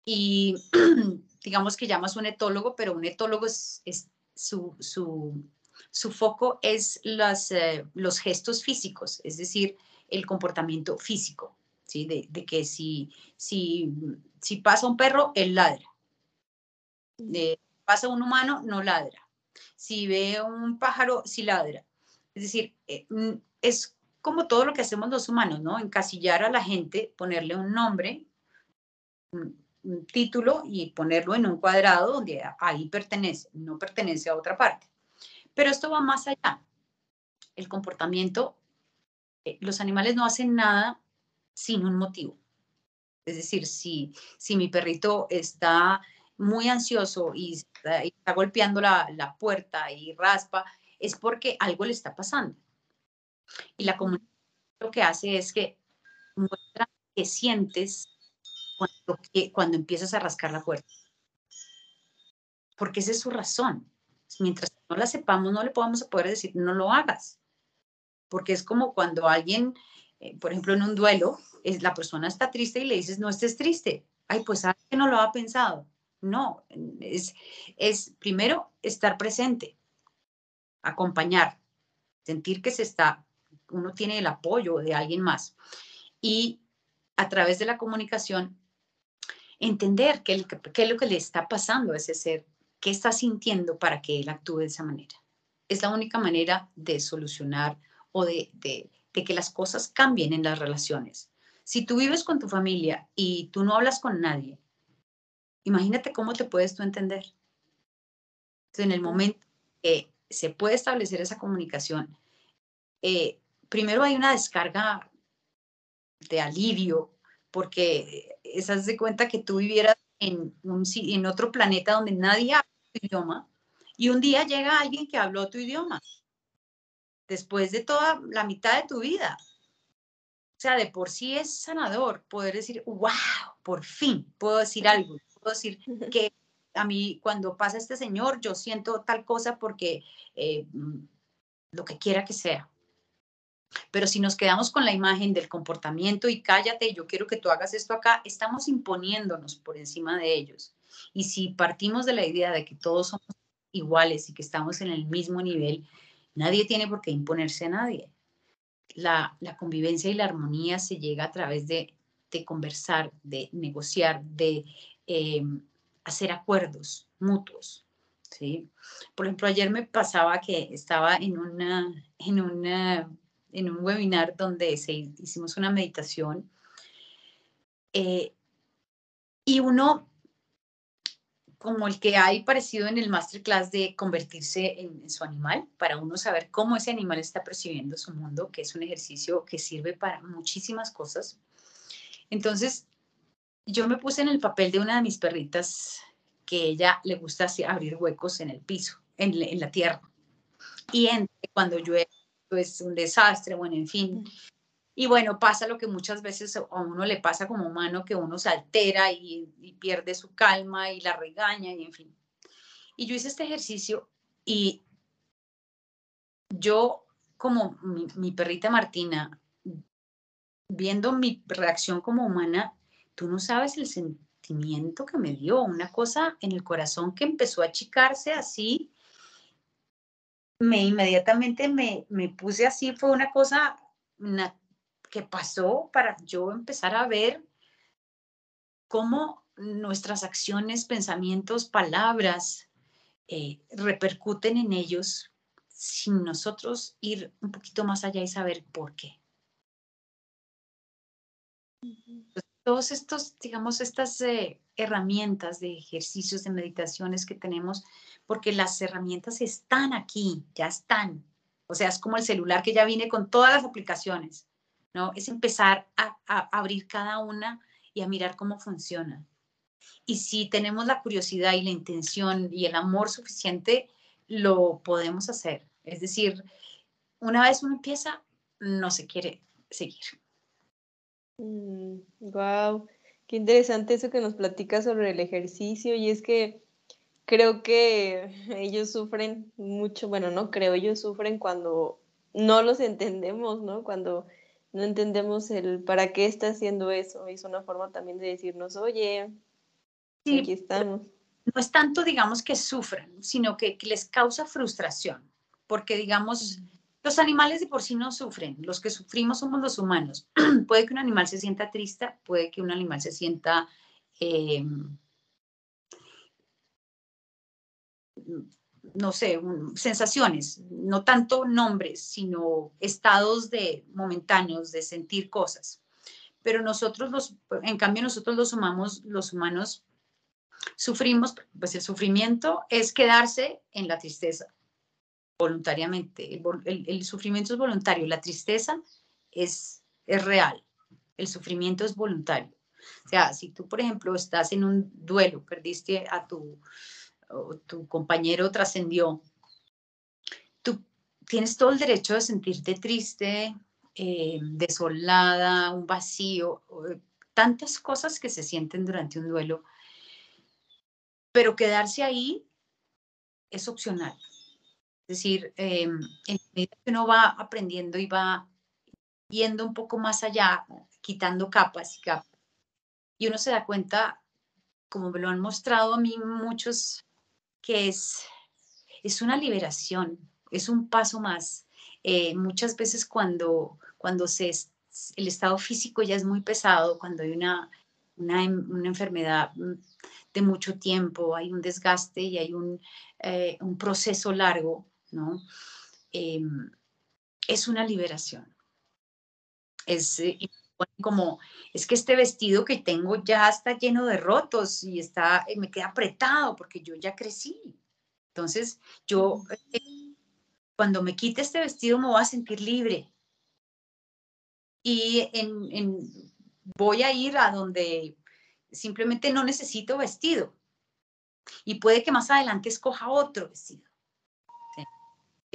Y digamos que llamas un etólogo, pero un etólogo es, su, su, foco es las, eh, los gestos físicos, es decir, el comportamiento físico, ¿sí? de, de, que si, si, si pasa un perro, él ladra. De, pasa un humano, no ladra. Si ve un pájaro, sí ladra. Es decir, eh, mm, es como todo lo que hacemos los humanos, ¿no? Encasillar a la gente, ponerle un nombre, un, título y ponerlo en un cuadrado donde ahí pertenece, no pertenece a otra parte. Pero esto va más allá. El comportamiento, eh, los animales no hacen nada sin un motivo. Es decir, si, si mi perrito está muy ansioso y está, golpeando la, la puerta y raspa, es porque algo le está pasando y la comunicación lo que hace es que muestra que sientes cuando, cuando empiezas a rascar la puerta. Porque esa es su razón. Mientras no la sepamos, no le podemos poder decir, no lo hagas. Porque es como cuando alguien, eh, por ejemplo, en un duelo, es, la persona está triste y le dices, no estés triste. Ay, pues alguien no lo ha pensado. No, es, es primero estar presente, acompañar, sentir que se está uno tiene el apoyo de alguien más. Y a través de la comunicación, entender qué, es lo que le está pasando a ese ser, qué está sintiendo para que él actúe de esa manera. Es la única manera de solucionar o de, de, de que las cosas cambien en las relaciones. Si tú vives con tu familia y tú no hablas con nadie, imagínate cómo te puedes tú entender. Entonces, en el momento que se puede establecer esa comunicación, eh, primero hay una descarga de alivio, porque esas de cuenta que tú vivieras en, un, en otro planeta donde nadie habla tu idioma y un día llega alguien que habló tu idioma, después de toda la mitad de tu vida. O sea, de por sí es sanador poder decir, wow, por fin puedo decir algo, decir que a mí cuando pasa este señor yo siento tal cosa porque eh, lo que quiera que sea. Pero si nos quedamos con la imagen del comportamiento y cállate, yo quiero que tú hagas esto acá, estamos imponiéndonos por encima de ellos. Y si partimos de la idea de que todos somos iguales y que estamos en el mismo nivel, nadie tiene por qué imponerse a nadie. La, convivencia y la armonía se llega a través de, conversar, de negociar, de eh, hacer acuerdos mutuos. ¿sí? Por ejemplo, ayer me pasaba que estaba en, una, en una en un webinar donde se, hicimos una meditación. Eh, y uno, como el que hay parecido en el masterclass de convertirse en, su animal, para uno saber cómo ese animal está percibiendo su mundo, que es un ejercicio que sirve para muchísimas cosas. Entonces, yo me puse en el papel de una de mis perritas que ella le gusta abrir huecos en el piso, en, en la tierra. Y cuando llueve es un desastre, bueno, en fin. Y bueno, pasa lo que muchas veces a uno le pasa como humano, que uno se altera y, pierde su calma y la regaña y en fin. Y yo hice este ejercicio y yo, como mi, mi perrita Martina, viendo mi reacción como humana, tú no sabes el sentimiento que me dio, una cosa en el corazón que empezó a achicarse así me inmediatamente me, me puse así, fue una cosa que pasó para yo empezar a ver cómo nuestras acciones, pensamientos, palabras eh, repercuten en ellos sin nosotros ir un poquito más allá y saber por qué. Todos estos, digamos, estas eh, herramientas de ejercicios, de meditaciones que tenemos, porque las herramientas están aquí, ya están. O sea, es como el celular que ya viene con todas las aplicaciones, ¿no? Es empezar a, abrir cada una y a mirar cómo funciona. Y si tenemos la curiosidad y la intención y el amor suficiente, lo podemos hacer. Es decir, una vez uno empieza, no se quiere seguir. Wow, mm, qué interesante eso que nos platica sobre el ejercicio y es que creo que ellos sufren mucho, bueno, no creo, ellos sufren cuando no los entendemos, ¿no? Cuando no entendemos el para qué está haciendo eso. Es una forma también de decirnos, oye, aquí estamos. No es tanto, digamos, que sufren, sino que, les causa frustración, porque, digamos, los animales de por sí no sufren, los que sufrimos somos los humanos. puede que un animal se sienta triste, puede que un animal se sienta... Em, no sé, sensaciones, no tanto nombres, sino estados de momentáneos de sentir cosas. Pero nosotros los, en cambio nosotros los humanos, los humanos sufrimos, pues el sufrimiento es quedarse en la tristeza voluntariamente. El, sufrimiento es voluntario, la tristeza es, es real, el sufrimiento es voluntario. O sea, si tú, por ejemplo, estás en un duelo, perdiste a tu, tu compañero trascendió, tú tienes todo el derecho de sentirte triste, eh, desolada, un vacío, tantas cosas que se sienten durante un duelo, pero quedarse ahí es opcional. Es decir, eh, en medida que uno va aprendiendo y va yendo un poco más allá, quitando capas y capas, y uno se da cuenta, como me lo han mostrado a mí muchos que es, es una liberación, es un paso más. Eh, muchas veces cuando, cuando se, el estado físico ya es muy pesado, cuando hay una, una, enfermedad de mucho tiempo, hay un desgaste y hay un, eh, un proceso largo, ¿no? Em, es una liberación. Es, eh, como, es que este vestido que tengo ya está lleno de rotos y está, me queda apretado porque yo ya crecí. Entonces, yo, eh, cuando me quite este vestido me voy a sentir libre. Y en, voy a ir a donde simplemente no necesito vestido. Y puede que más adelante escoja otro vestido.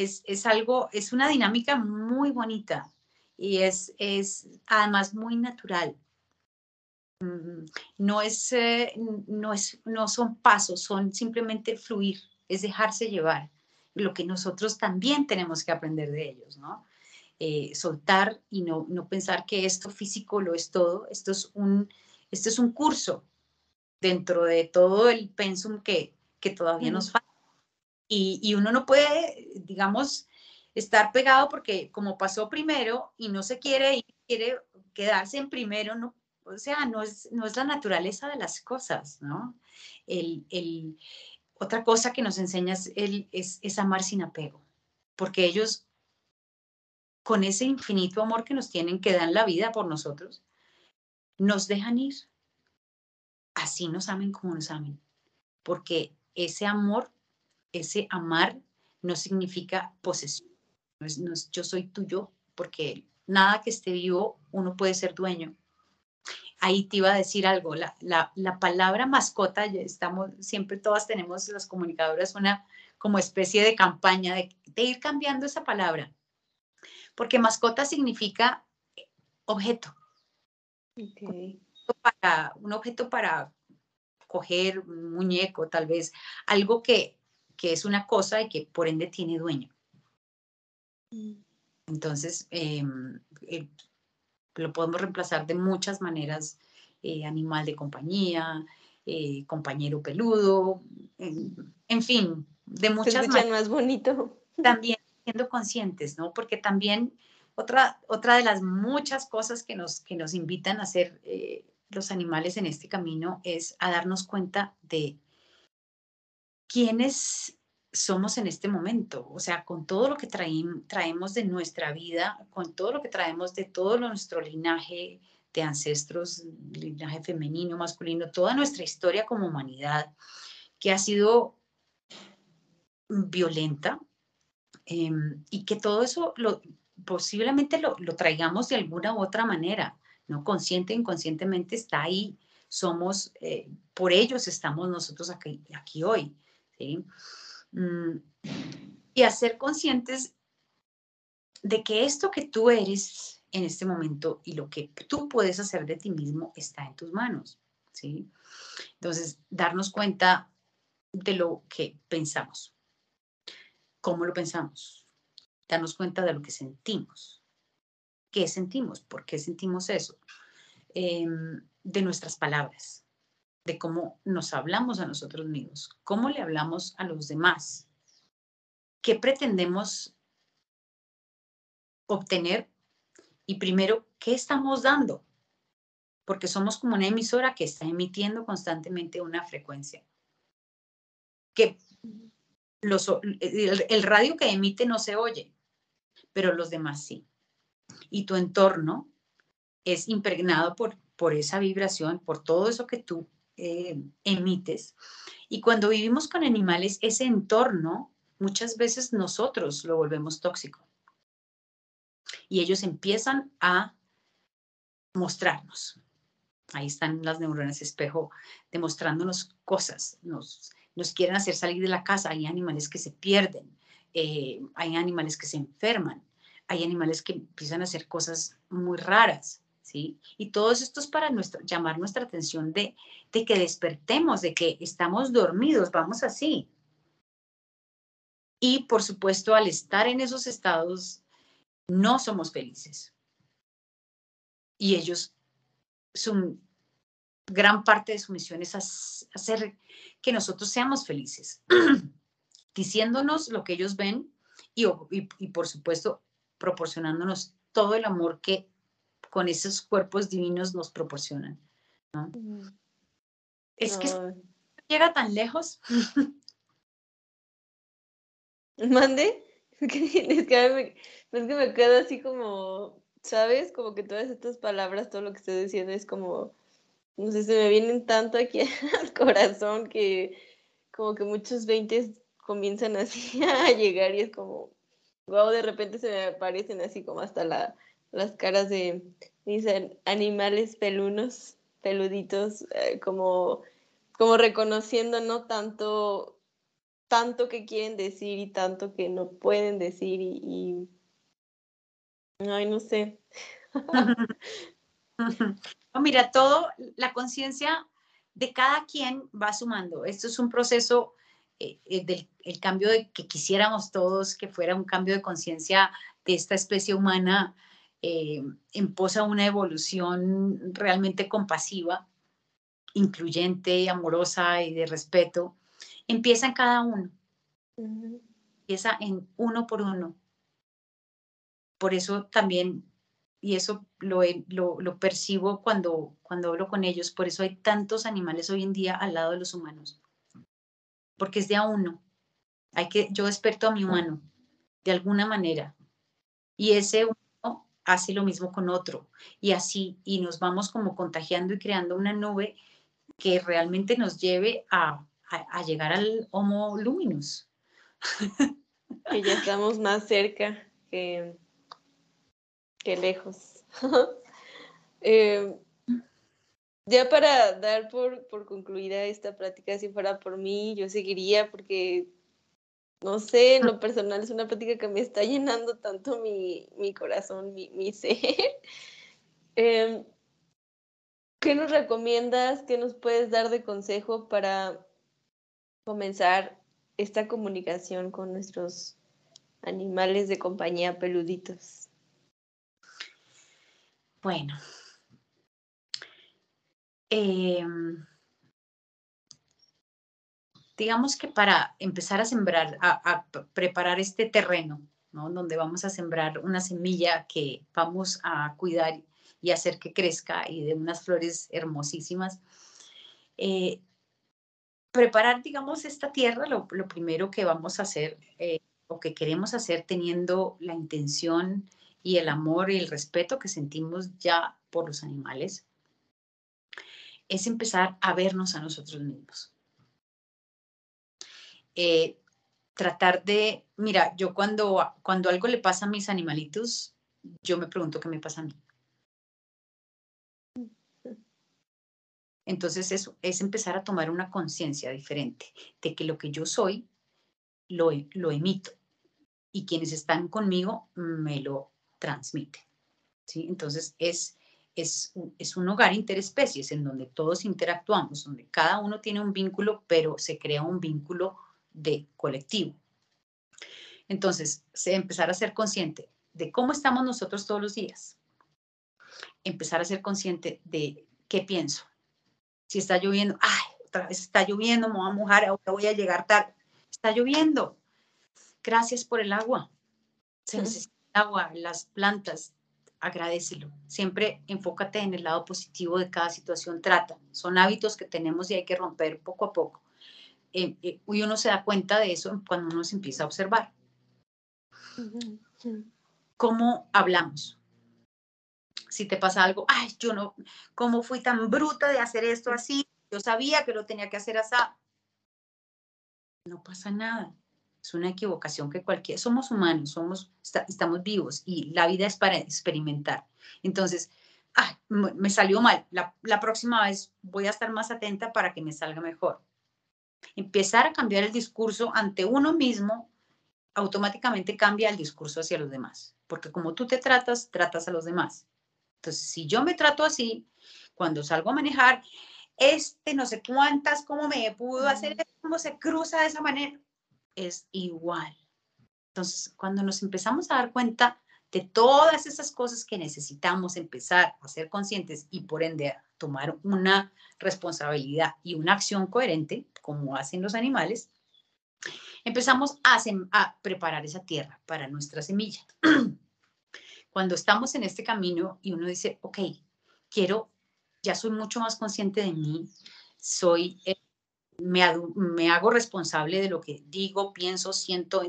Es, es, algo, es una dinámica muy bonita y es, es además muy natural. Mm, no, es, eh, no, es, no son pasos, son simplemente fluir, es dejarse llevar, lo que nosotros también tenemos que aprender de ellos, ¿no? Eh, soltar y no, no pensar que esto físico lo es todo, esto es un, esto es un curso dentro de todo el pensum que, que todavía nos falta y, uno no puede, digamos, estar pegado porque como pasó primero y no se quiere y quiere quedarse en primero, no, o sea, no es, no es la naturaleza de las cosas, ¿no? El, el, otra cosa que nos enseña es, es, es amar sin apego, porque ellos, con ese infinito amor que nos tienen, que dan la vida por nosotros, nos dejan ir. Así nos amen como nos amen, porque ese amor ese amar no significa posesión. No es, yo soy tuyo, porque nada que esté vivo uno puede ser dueño. Ahí te iba a decir algo, la, la, palabra mascota, ya estamos, siempre todas tenemos las comunicadoras una como especie de campaña de, ir cambiando esa palabra, porque mascota significa objeto. Para, un objeto para coger un muñeco, tal vez, algo que que es una cosa y que por ende tiene dueño. Mm. Entonces, em, eh, lo podemos reemplazar de muchas maneras, eh, animal de compañía, eh, compañero peludo, en fin, de muchas maneras. más bonito. También siendo conscientes, ¿no? Porque también otra, otra de las muchas cosas que nos, que nos invitan a hacer los animales en este camino es a darnos cuenta de quiénes somos en este momento, o sea, con todo lo que traemos de nuestra vida, con todo lo que traemos de todo nuestro linaje de ancestros, linaje femenino, masculino, toda nuestra historia como humanidad, que ha sido violenta, em, y que todo eso lo, posiblemente lo, traigamos de alguna u otra manera, no consciente, inconscientemente está ahí, somos, eh, por ellos estamos nosotros aquí, aquí hoy. Mm, y hacer conscientes de que esto que tú eres en este momento y lo que tú puedes hacer de ti mismo está en tus manos, ¿sí? Entonces, darnos cuenta de lo que pensamos, cómo lo pensamos, darnos cuenta de lo que sentimos, qué sentimos, por qué sentimos eso, em, de nuestras palabras, de cómo nos hablamos a nosotros mismos, cómo le hablamos a los demás, qué pretendemos obtener y primero, ¿qué estamos dando? Porque somos como una emisora que está emitiendo constantemente una frecuencia. Que los, el, el radio que emite no se oye, pero los demás sí. Y tu entorno es impregnado por, por esa vibración, por todo eso que tú eh, emites. Y cuando vivimos con animales, ese entorno, muchas veces nosotros lo volvemos tóxico. Y ellos empiezan a mostrarnos. Ahí están las neuronas espejo demostrándonos cosas. Nos, nos quieren hacer salir de la casa. Hay animales que se pierden. Eh, hay animales que se enferman. Hay animales que empiezan a hacer cosas muy raras. Y todo esto es para llamar nuestra atención de, de que despertemos, de que estamos dormidos, vamos así. Y por supuesto, al estar en esos estados, no somos felices. Y ellos, su gran parte de su misión es hacer que nosotros seamos felices, diciéndonos lo que ellos ven y, y por supuesto proporcionándonos todo el amor que con esos cuerpos divinos nos proporcionan. Es que llega tan lejos. ¿Mande? Es que, me, es que me quedo así como ¿sabes? Como que todas estas palabras, todo lo que estoy diciendo es como, no sé, se me vienen tanto aquí al corazón que como que muchos veintes comienzan así a llegar y es como, wow, de repente se me aparecen así como hasta la, las caras de mis animales pelunos, peluditos, eh, como, como reconociendo, ¿no? Tanto, tanto que quieren decir y tanto que no pueden decir y Ay, no sé. mira, todo, la conciencia de cada quien va sumando. Esto es un proceso eh, eh, del el cambio de que quisiéramos todos que fuera un cambio de conciencia de esta especie humana eh, en posa una evolución realmente compasiva, incluyente, amorosa y de respeto. Empieza en cada uno. Empieza en uno por uno por eso también, y eso lo, lo, percibo cuando, cuando hablo con ellos, por eso hay tantos animales hoy en día al lado de los humanos, porque es de a uno. Hay que, yo desperto a mi humano, de alguna manera, y ese hace lo mismo con otro, y así, y nos vamos como contagiando y creando una nube que realmente nos lleve a, a llegar al Homo luminus. Que ya estamos más cerca que Qué lejos. Em, ya para dar por, por, concluida esta plática, si fuera por mí, yo seguiría porque, no sé, en lo personal es una plática que me está llenando tanto mi, mi corazón, mi, mi ser. Em, ¿Qué nos recomiendas? ¿Qué nos puedes dar de consejo para comenzar esta comunicación con nuestros animales de compañía peluditos? Bueno. Em, digamos que para empezar a sembrar, a, preparar este terreno, ¿no? Donde vamos a sembrar una semilla que vamos a cuidar y hacer que crezca y de unas flores hermosísimas. Eh, preparar, digamos, esta tierra, lo, primero que vamos a hacer eh, o que queremos hacer teniendo la intención y el amor y el respeto que sentimos ya por los animales, es empezar a vernos a nosotros mismos. Eh, tratar de, mira, yo cuando, cuando algo le pasa a mis animalitos, yo me pregunto qué me pasa a mí. Entonces eso es empezar a tomar una conciencia diferente de que lo que yo soy lo, lo emito y quienes están conmigo me lo transmite. ¿sí? Entonces, es, es, es un hogar interespecies en donde todos interactuamos, donde cada uno tiene un vínculo, pero se crea un vínculo de colectivo. Entonces, empezar a ser consciente de cómo estamos nosotros todos los días. Empezar a ser consciente de qué pienso. Si está lloviendo, ay, otra vez está lloviendo, me voy a mojar, ahora voy a llegar tarde. Está lloviendo. Gracias por el agua. Se necesita agua, las plantas, agradecelo. Siempre enfócate en el lado positivo de cada situación. Trata. Son hábitos que tenemos y hay que romper poco a poco. Eh, eh, uno se da cuenta de eso cuando uno se empieza a observar. ¿Cómo hablamos? Si te pasa algo, ay, yo no, ¿cómo fui tan bruta de hacer esto así? Yo sabía que lo tenía que hacer así. No pasa nada. Es una equivocación que cualquier, somos humanos, somos, estamos vivos y la vida es para experimentar. Entonces, me salió mal, la, la próxima vez voy a estar más atenta para que me salga mejor. Empezar a cambiar el discurso ante uno mismo automáticamente cambia el discurso hacia los demás, porque como tú te tratas, tratas a los demás. Entonces, si yo me trato así, cuando salgo a manejar, este no sé cuántas, cómo me pudo hacer, cómo se cruza de esa manera, es igual. Entonces, cuando nos empezamos a dar cuenta de todas esas cosas que necesitamos empezar a ser conscientes y por ende tomar una responsabilidad y una acción coherente, como hacen los animales, empezamos a, preparar esa tierra para nuestra semilla. Cuando estamos en este camino y uno dice, ok, quiero, ya soy mucho más consciente de mí, soy me, hago responsable de lo que digo, pienso, siento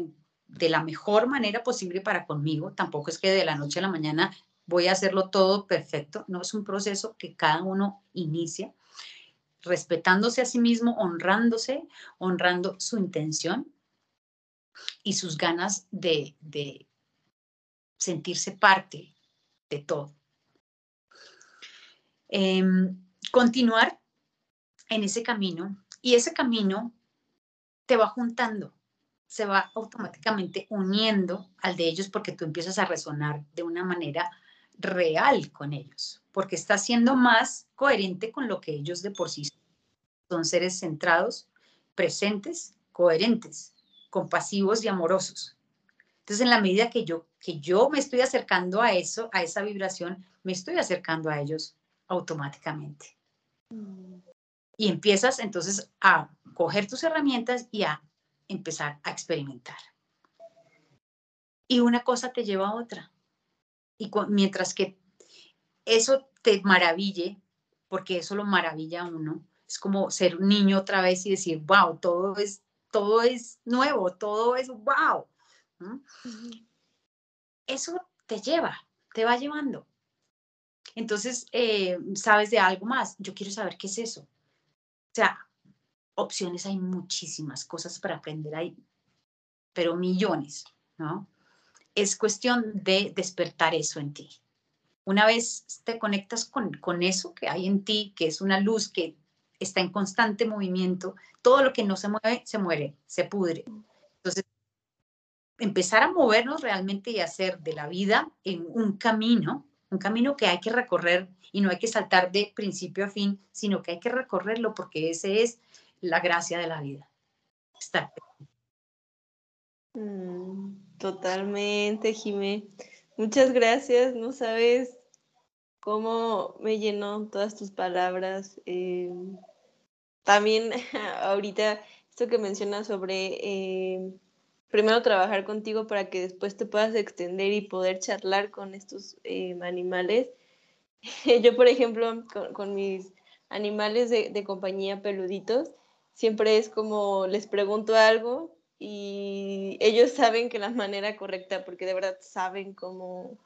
de la mejor manera posible para conmigo. Tampoco es que de la noche a la mañana voy a hacerlo todo perfecto. No es un proceso que cada uno inicia respetándose a sí mismo, honrándose, honrando su intención y sus ganas de, de sentirse parte de todo. Em, continuar en ese camino y ese camino te va juntando, se va automáticamente uniendo al de ellos porque tú empiezas a resonar de una manera real con ellos, porque estás siendo más coherente con lo que ellos de por sí son. Son seres centrados, presentes, coherentes, compasivos y amorosos. Entonces, en la medida que yo, que yo me estoy acercando a eso, a esa vibración, me estoy acercando a ellos automáticamente. Y empiezas entonces a coger tus herramientas y a empezar a experimentar. Y una cosa te lleva a otra. Y mientras que eso te maraville, porque eso lo maravilla a uno, es como ser un niño otra vez y decir, wow, todo es, todo es nuevo, todo es wow. Eso te lleva, te va llevando. Entonces, eh, ¿sabes de algo más? Yo quiero saber qué es eso. O sea, opciones hay muchísimas, cosas para aprender hay, pero millones, ¿no? Es cuestión de despertar eso en ti. Una vez te conectas con, con eso que hay en ti, que es una luz que está en constante movimiento, todo lo que no se mueve, se muere, se pudre. Entonces, empezar a movernos realmente y hacer de la vida en un camino un camino que hay que recorrer y no hay que saltar de principio a fin, sino que hay que recorrerlo porque ese es la gracia de la vida. Mm, totalmente, Jimé. Muchas gracias. No sabes cómo me llenó todas tus palabras. Eh, también ahorita esto que mencionas sobre eh, primero trabajar contigo para que después te puedas extender y poder charlar con estos eh, animales. Yo, por ejemplo, con, mis animales de, de, compañía peluditos, siempre es como les pregunto algo y ellos saben que la manera correcta, porque de verdad saben cómo,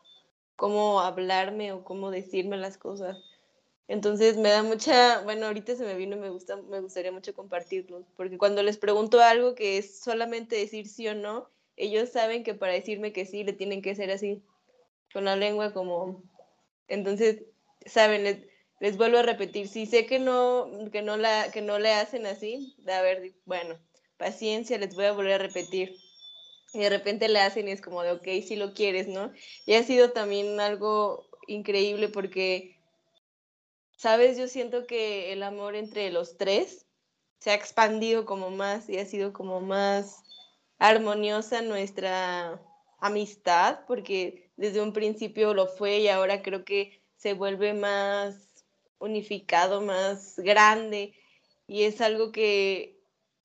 cómo hablarme o cómo decirme las cosas. Entonces me da mucha, bueno, ahorita se me vino me gusta, me gustaría mucho compartirlo, porque cuando les pregunto algo que es solamente decir sí o no, ellos saben que para decirme que sí le tienen que ser así, con la lengua como, entonces, saben, les, les vuelvo a repetir, si sé que no, que no la, que no le hacen así, a ver, bueno, paciencia, les voy a volver a repetir. Y de repente le hacen y es como de, ok, si lo quieres, ¿no? Y ha sido también algo increíble porque Sabes, yo siento que el amor entre los tres se ha expandido como más y ha sido como más armoniosa nuestra amistad, porque desde un principio lo fue y ahora creo que se vuelve más unificado, más grande y es algo que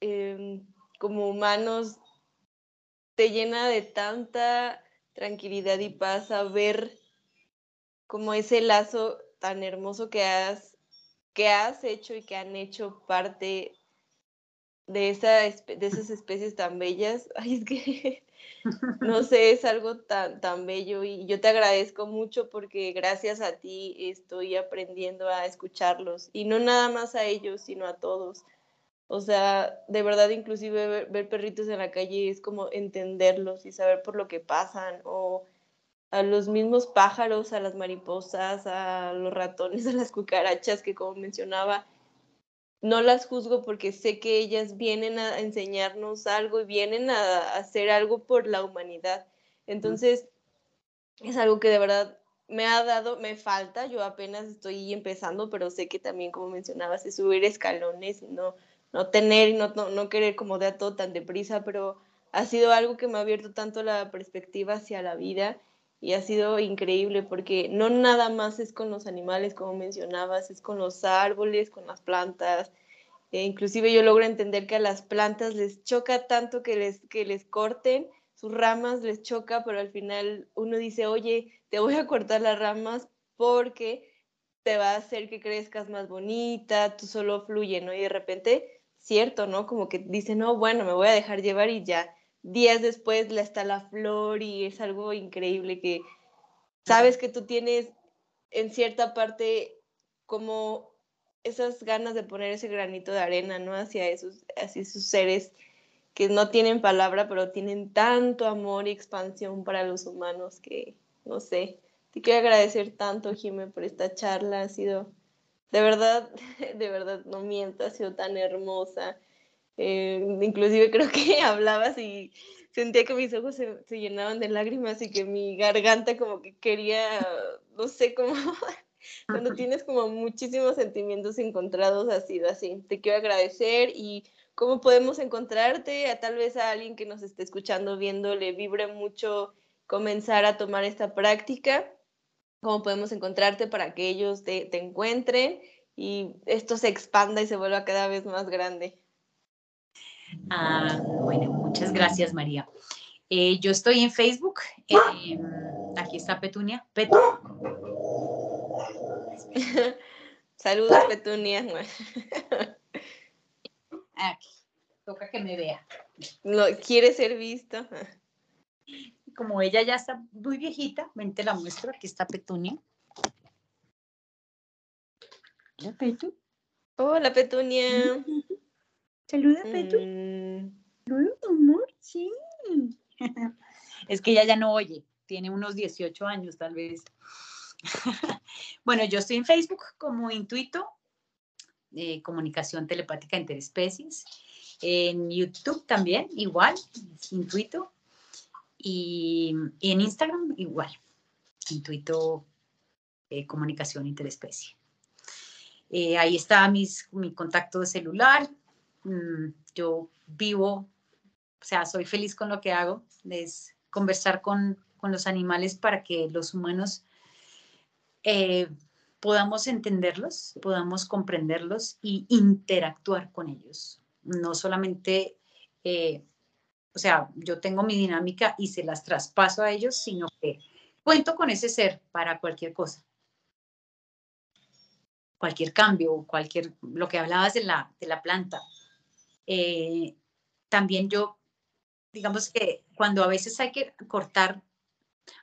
em, como humanos te llena de tanta tranquilidad y paz ver como ese lazo tan hermoso que has, que has hecho y que han hecho parte de, de esas especies tan bellas. Ay, es que, no sé, es algo tan, tan bello y yo te agradezco mucho porque gracias a ti estoy aprendiendo a escucharlos y no nada más a ellos, sino a todos. O sea, de verdad, inclusive ver, ver perritos en la calle es como entenderlos y saber por lo que pasan o a los mismos pájaros, a las mariposas, a los ratones, a las cucarachas que como mencionaba, no las juzgo porque sé que ellas vienen a enseñarnos algo y vienen a hacer algo por la humanidad. Entonces, es algo que de verdad me ha dado, me falta, yo apenas estoy empezando, pero sé que también, como mencionabas, es subir escalones y no, no tener y no, no, no querer como de todo tan deprisa, pero ha sido algo que me ha abierto tanto la perspectiva hacia la vida y ha sido increíble porque no nada más es con los animales, como mencionabas, es con los árboles, con las plantas. E inclusive yo logro entender que a las plantas les choca tanto que les, que les corten, sus ramas les choca, pero al final uno dice, oye, te voy a cortar las ramas porque te va a hacer que crezcas más bonita, tú solo fluye, ¿no? Y de repente, cierto, ¿no? Como que dice, no, bueno, me voy a dejar llevar y ya días después está la flor y es algo increíble que sabes que tú tienes en cierta parte como esas ganas de poner ese granito de arena, ¿no? Hacia esos, hacia esos seres que no tienen palabra, pero tienen tanto amor y expansión para los humanos que, no sé, te quiero agradecer tanto, Jimé, por esta charla. Ha sido, de verdad, de verdad, no miento, ha sido tan hermosa. Eh, inclusive creo que hablabas y sentía que mis ojos se, se, llenaban de lágrimas y que mi garganta como que quería, no sé, como cuando tienes como muchísimos sentimientos encontrados, ha sido así. Te quiero agradecer y cómo podemos encontrarte, a tal vez a alguien que nos esté escuchando, viendo, le vibre mucho comenzar a tomar esta práctica, cómo podemos encontrarte para que ellos te, te encuentren y esto se expanda y se vuelva cada vez más grande. Ah, bueno, muchas gracias, María. Eh, yo estoy en Facebook. Eh, aquí está Petunia. Petu. Saludos, Petunia. Aquí. Toca que me vea. No, quiere ser Como ella ya está muy viejita, mente la muestro. Aquí está Petunia. Hola, Petu. Hola, Petunia. Saluda, Petu. Mm. Saluda, amor. Sí. es que ella ya no oye. Tiene unos 18 años, tal vez. bueno, yo estoy en Facebook como Intuito eh, comunicación telepática interespecies. En YouTube también, igual, Intuito. Y, en Instagram, igual, Intuito eh, comunicación interespecie. Eh, ahí está mis, mi contacto de celular. Mm, yo vivo, o sea, soy feliz con lo que hago, es conversar con, con los animales para que los humanos podamos entenderlos, podamos comprenderlos y interactuar con ellos. No solamente, eh, o sea, yo tengo mi dinámica y se las traspaso a ellos, sino que cuento con ese ser para cualquier cosa. Cualquier cambio, cualquier, lo que hablabas de la, de la planta. Eh, también yo, digamos que cuando a veces hay que cortar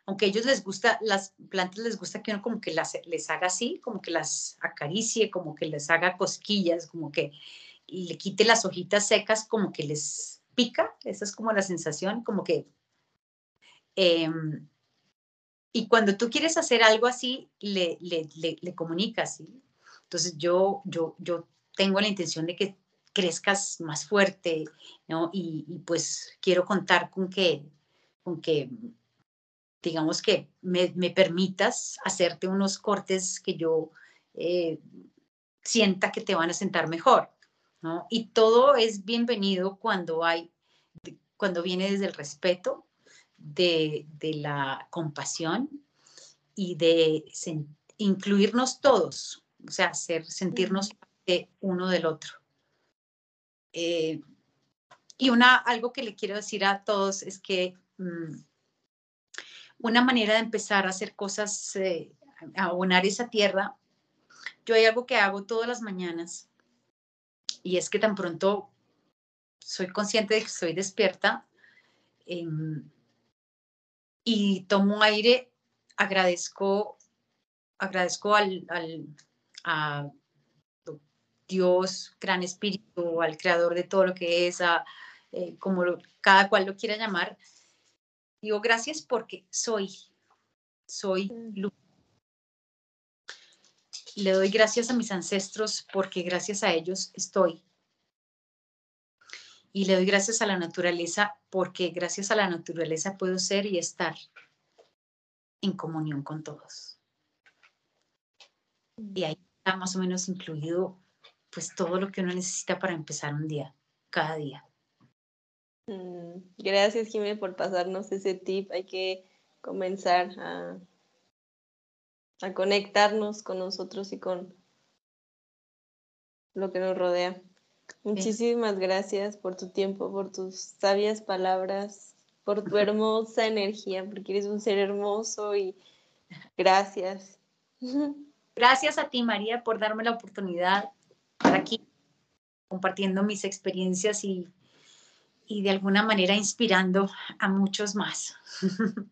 aunque a ellos les gusta, las plantas les gusta que uno como que las, les haga así, como que las acaricie, como que les haga cosquillas, como que le quite las hojitas secas, como que les pica, esa es como la sensación, como que... Em, y cuando tú quieres hacer algo así, le, le, le, comunicas. Entonces yo, yo, yo tengo la intención de que crezcas más fuerte, ¿no? Y, pues quiero contar con que, con que digamos que me, permitas hacerte unos cortes que yo eh, sienta que te van a sentar mejor, ¿no? Y todo es bienvenido cuando hay, cuando viene desde el respeto, de, la compasión y de incluirnos todos, o sea, ser, sentirnos parte uno del otro. Eh, y una, algo que le quiero decir a todos es que mm, una manera de empezar a hacer cosas, eh, a abonar esa tierra. Yo hay algo que hago todas las mañanas y es que tan pronto soy consciente de que estoy despierta em, y tomo aire, agradezco, agradezco al, a Dios, gran espíritu, al creador de todo lo que es, a, eh, como cada cual lo quiera llamar, Digo gracias porque soy, soy mm. luz. Le doy gracias a mis ancestros porque gracias a ellos estoy. Y le doy gracias a la naturaleza porque gracias a la naturaleza puedo ser y estar en comunión con todos. Y ahí está más o menos incluido pues todo lo que uno necesita para empezar un día, cada día. Mm, gracias, Jiménez, por pasarnos ese tip. Hay que comenzar a, a conectarnos con nosotros y con lo que nos rodea. Muchísimas gracias por tu tiempo, por tus sabias palabras, por tu hermosa energía, porque eres un ser hermoso y gracias. Gracias a ti, María, por darme la oportunidad estar aquí compartiendo mis experiencias y y de alguna manera inspirando a muchos más.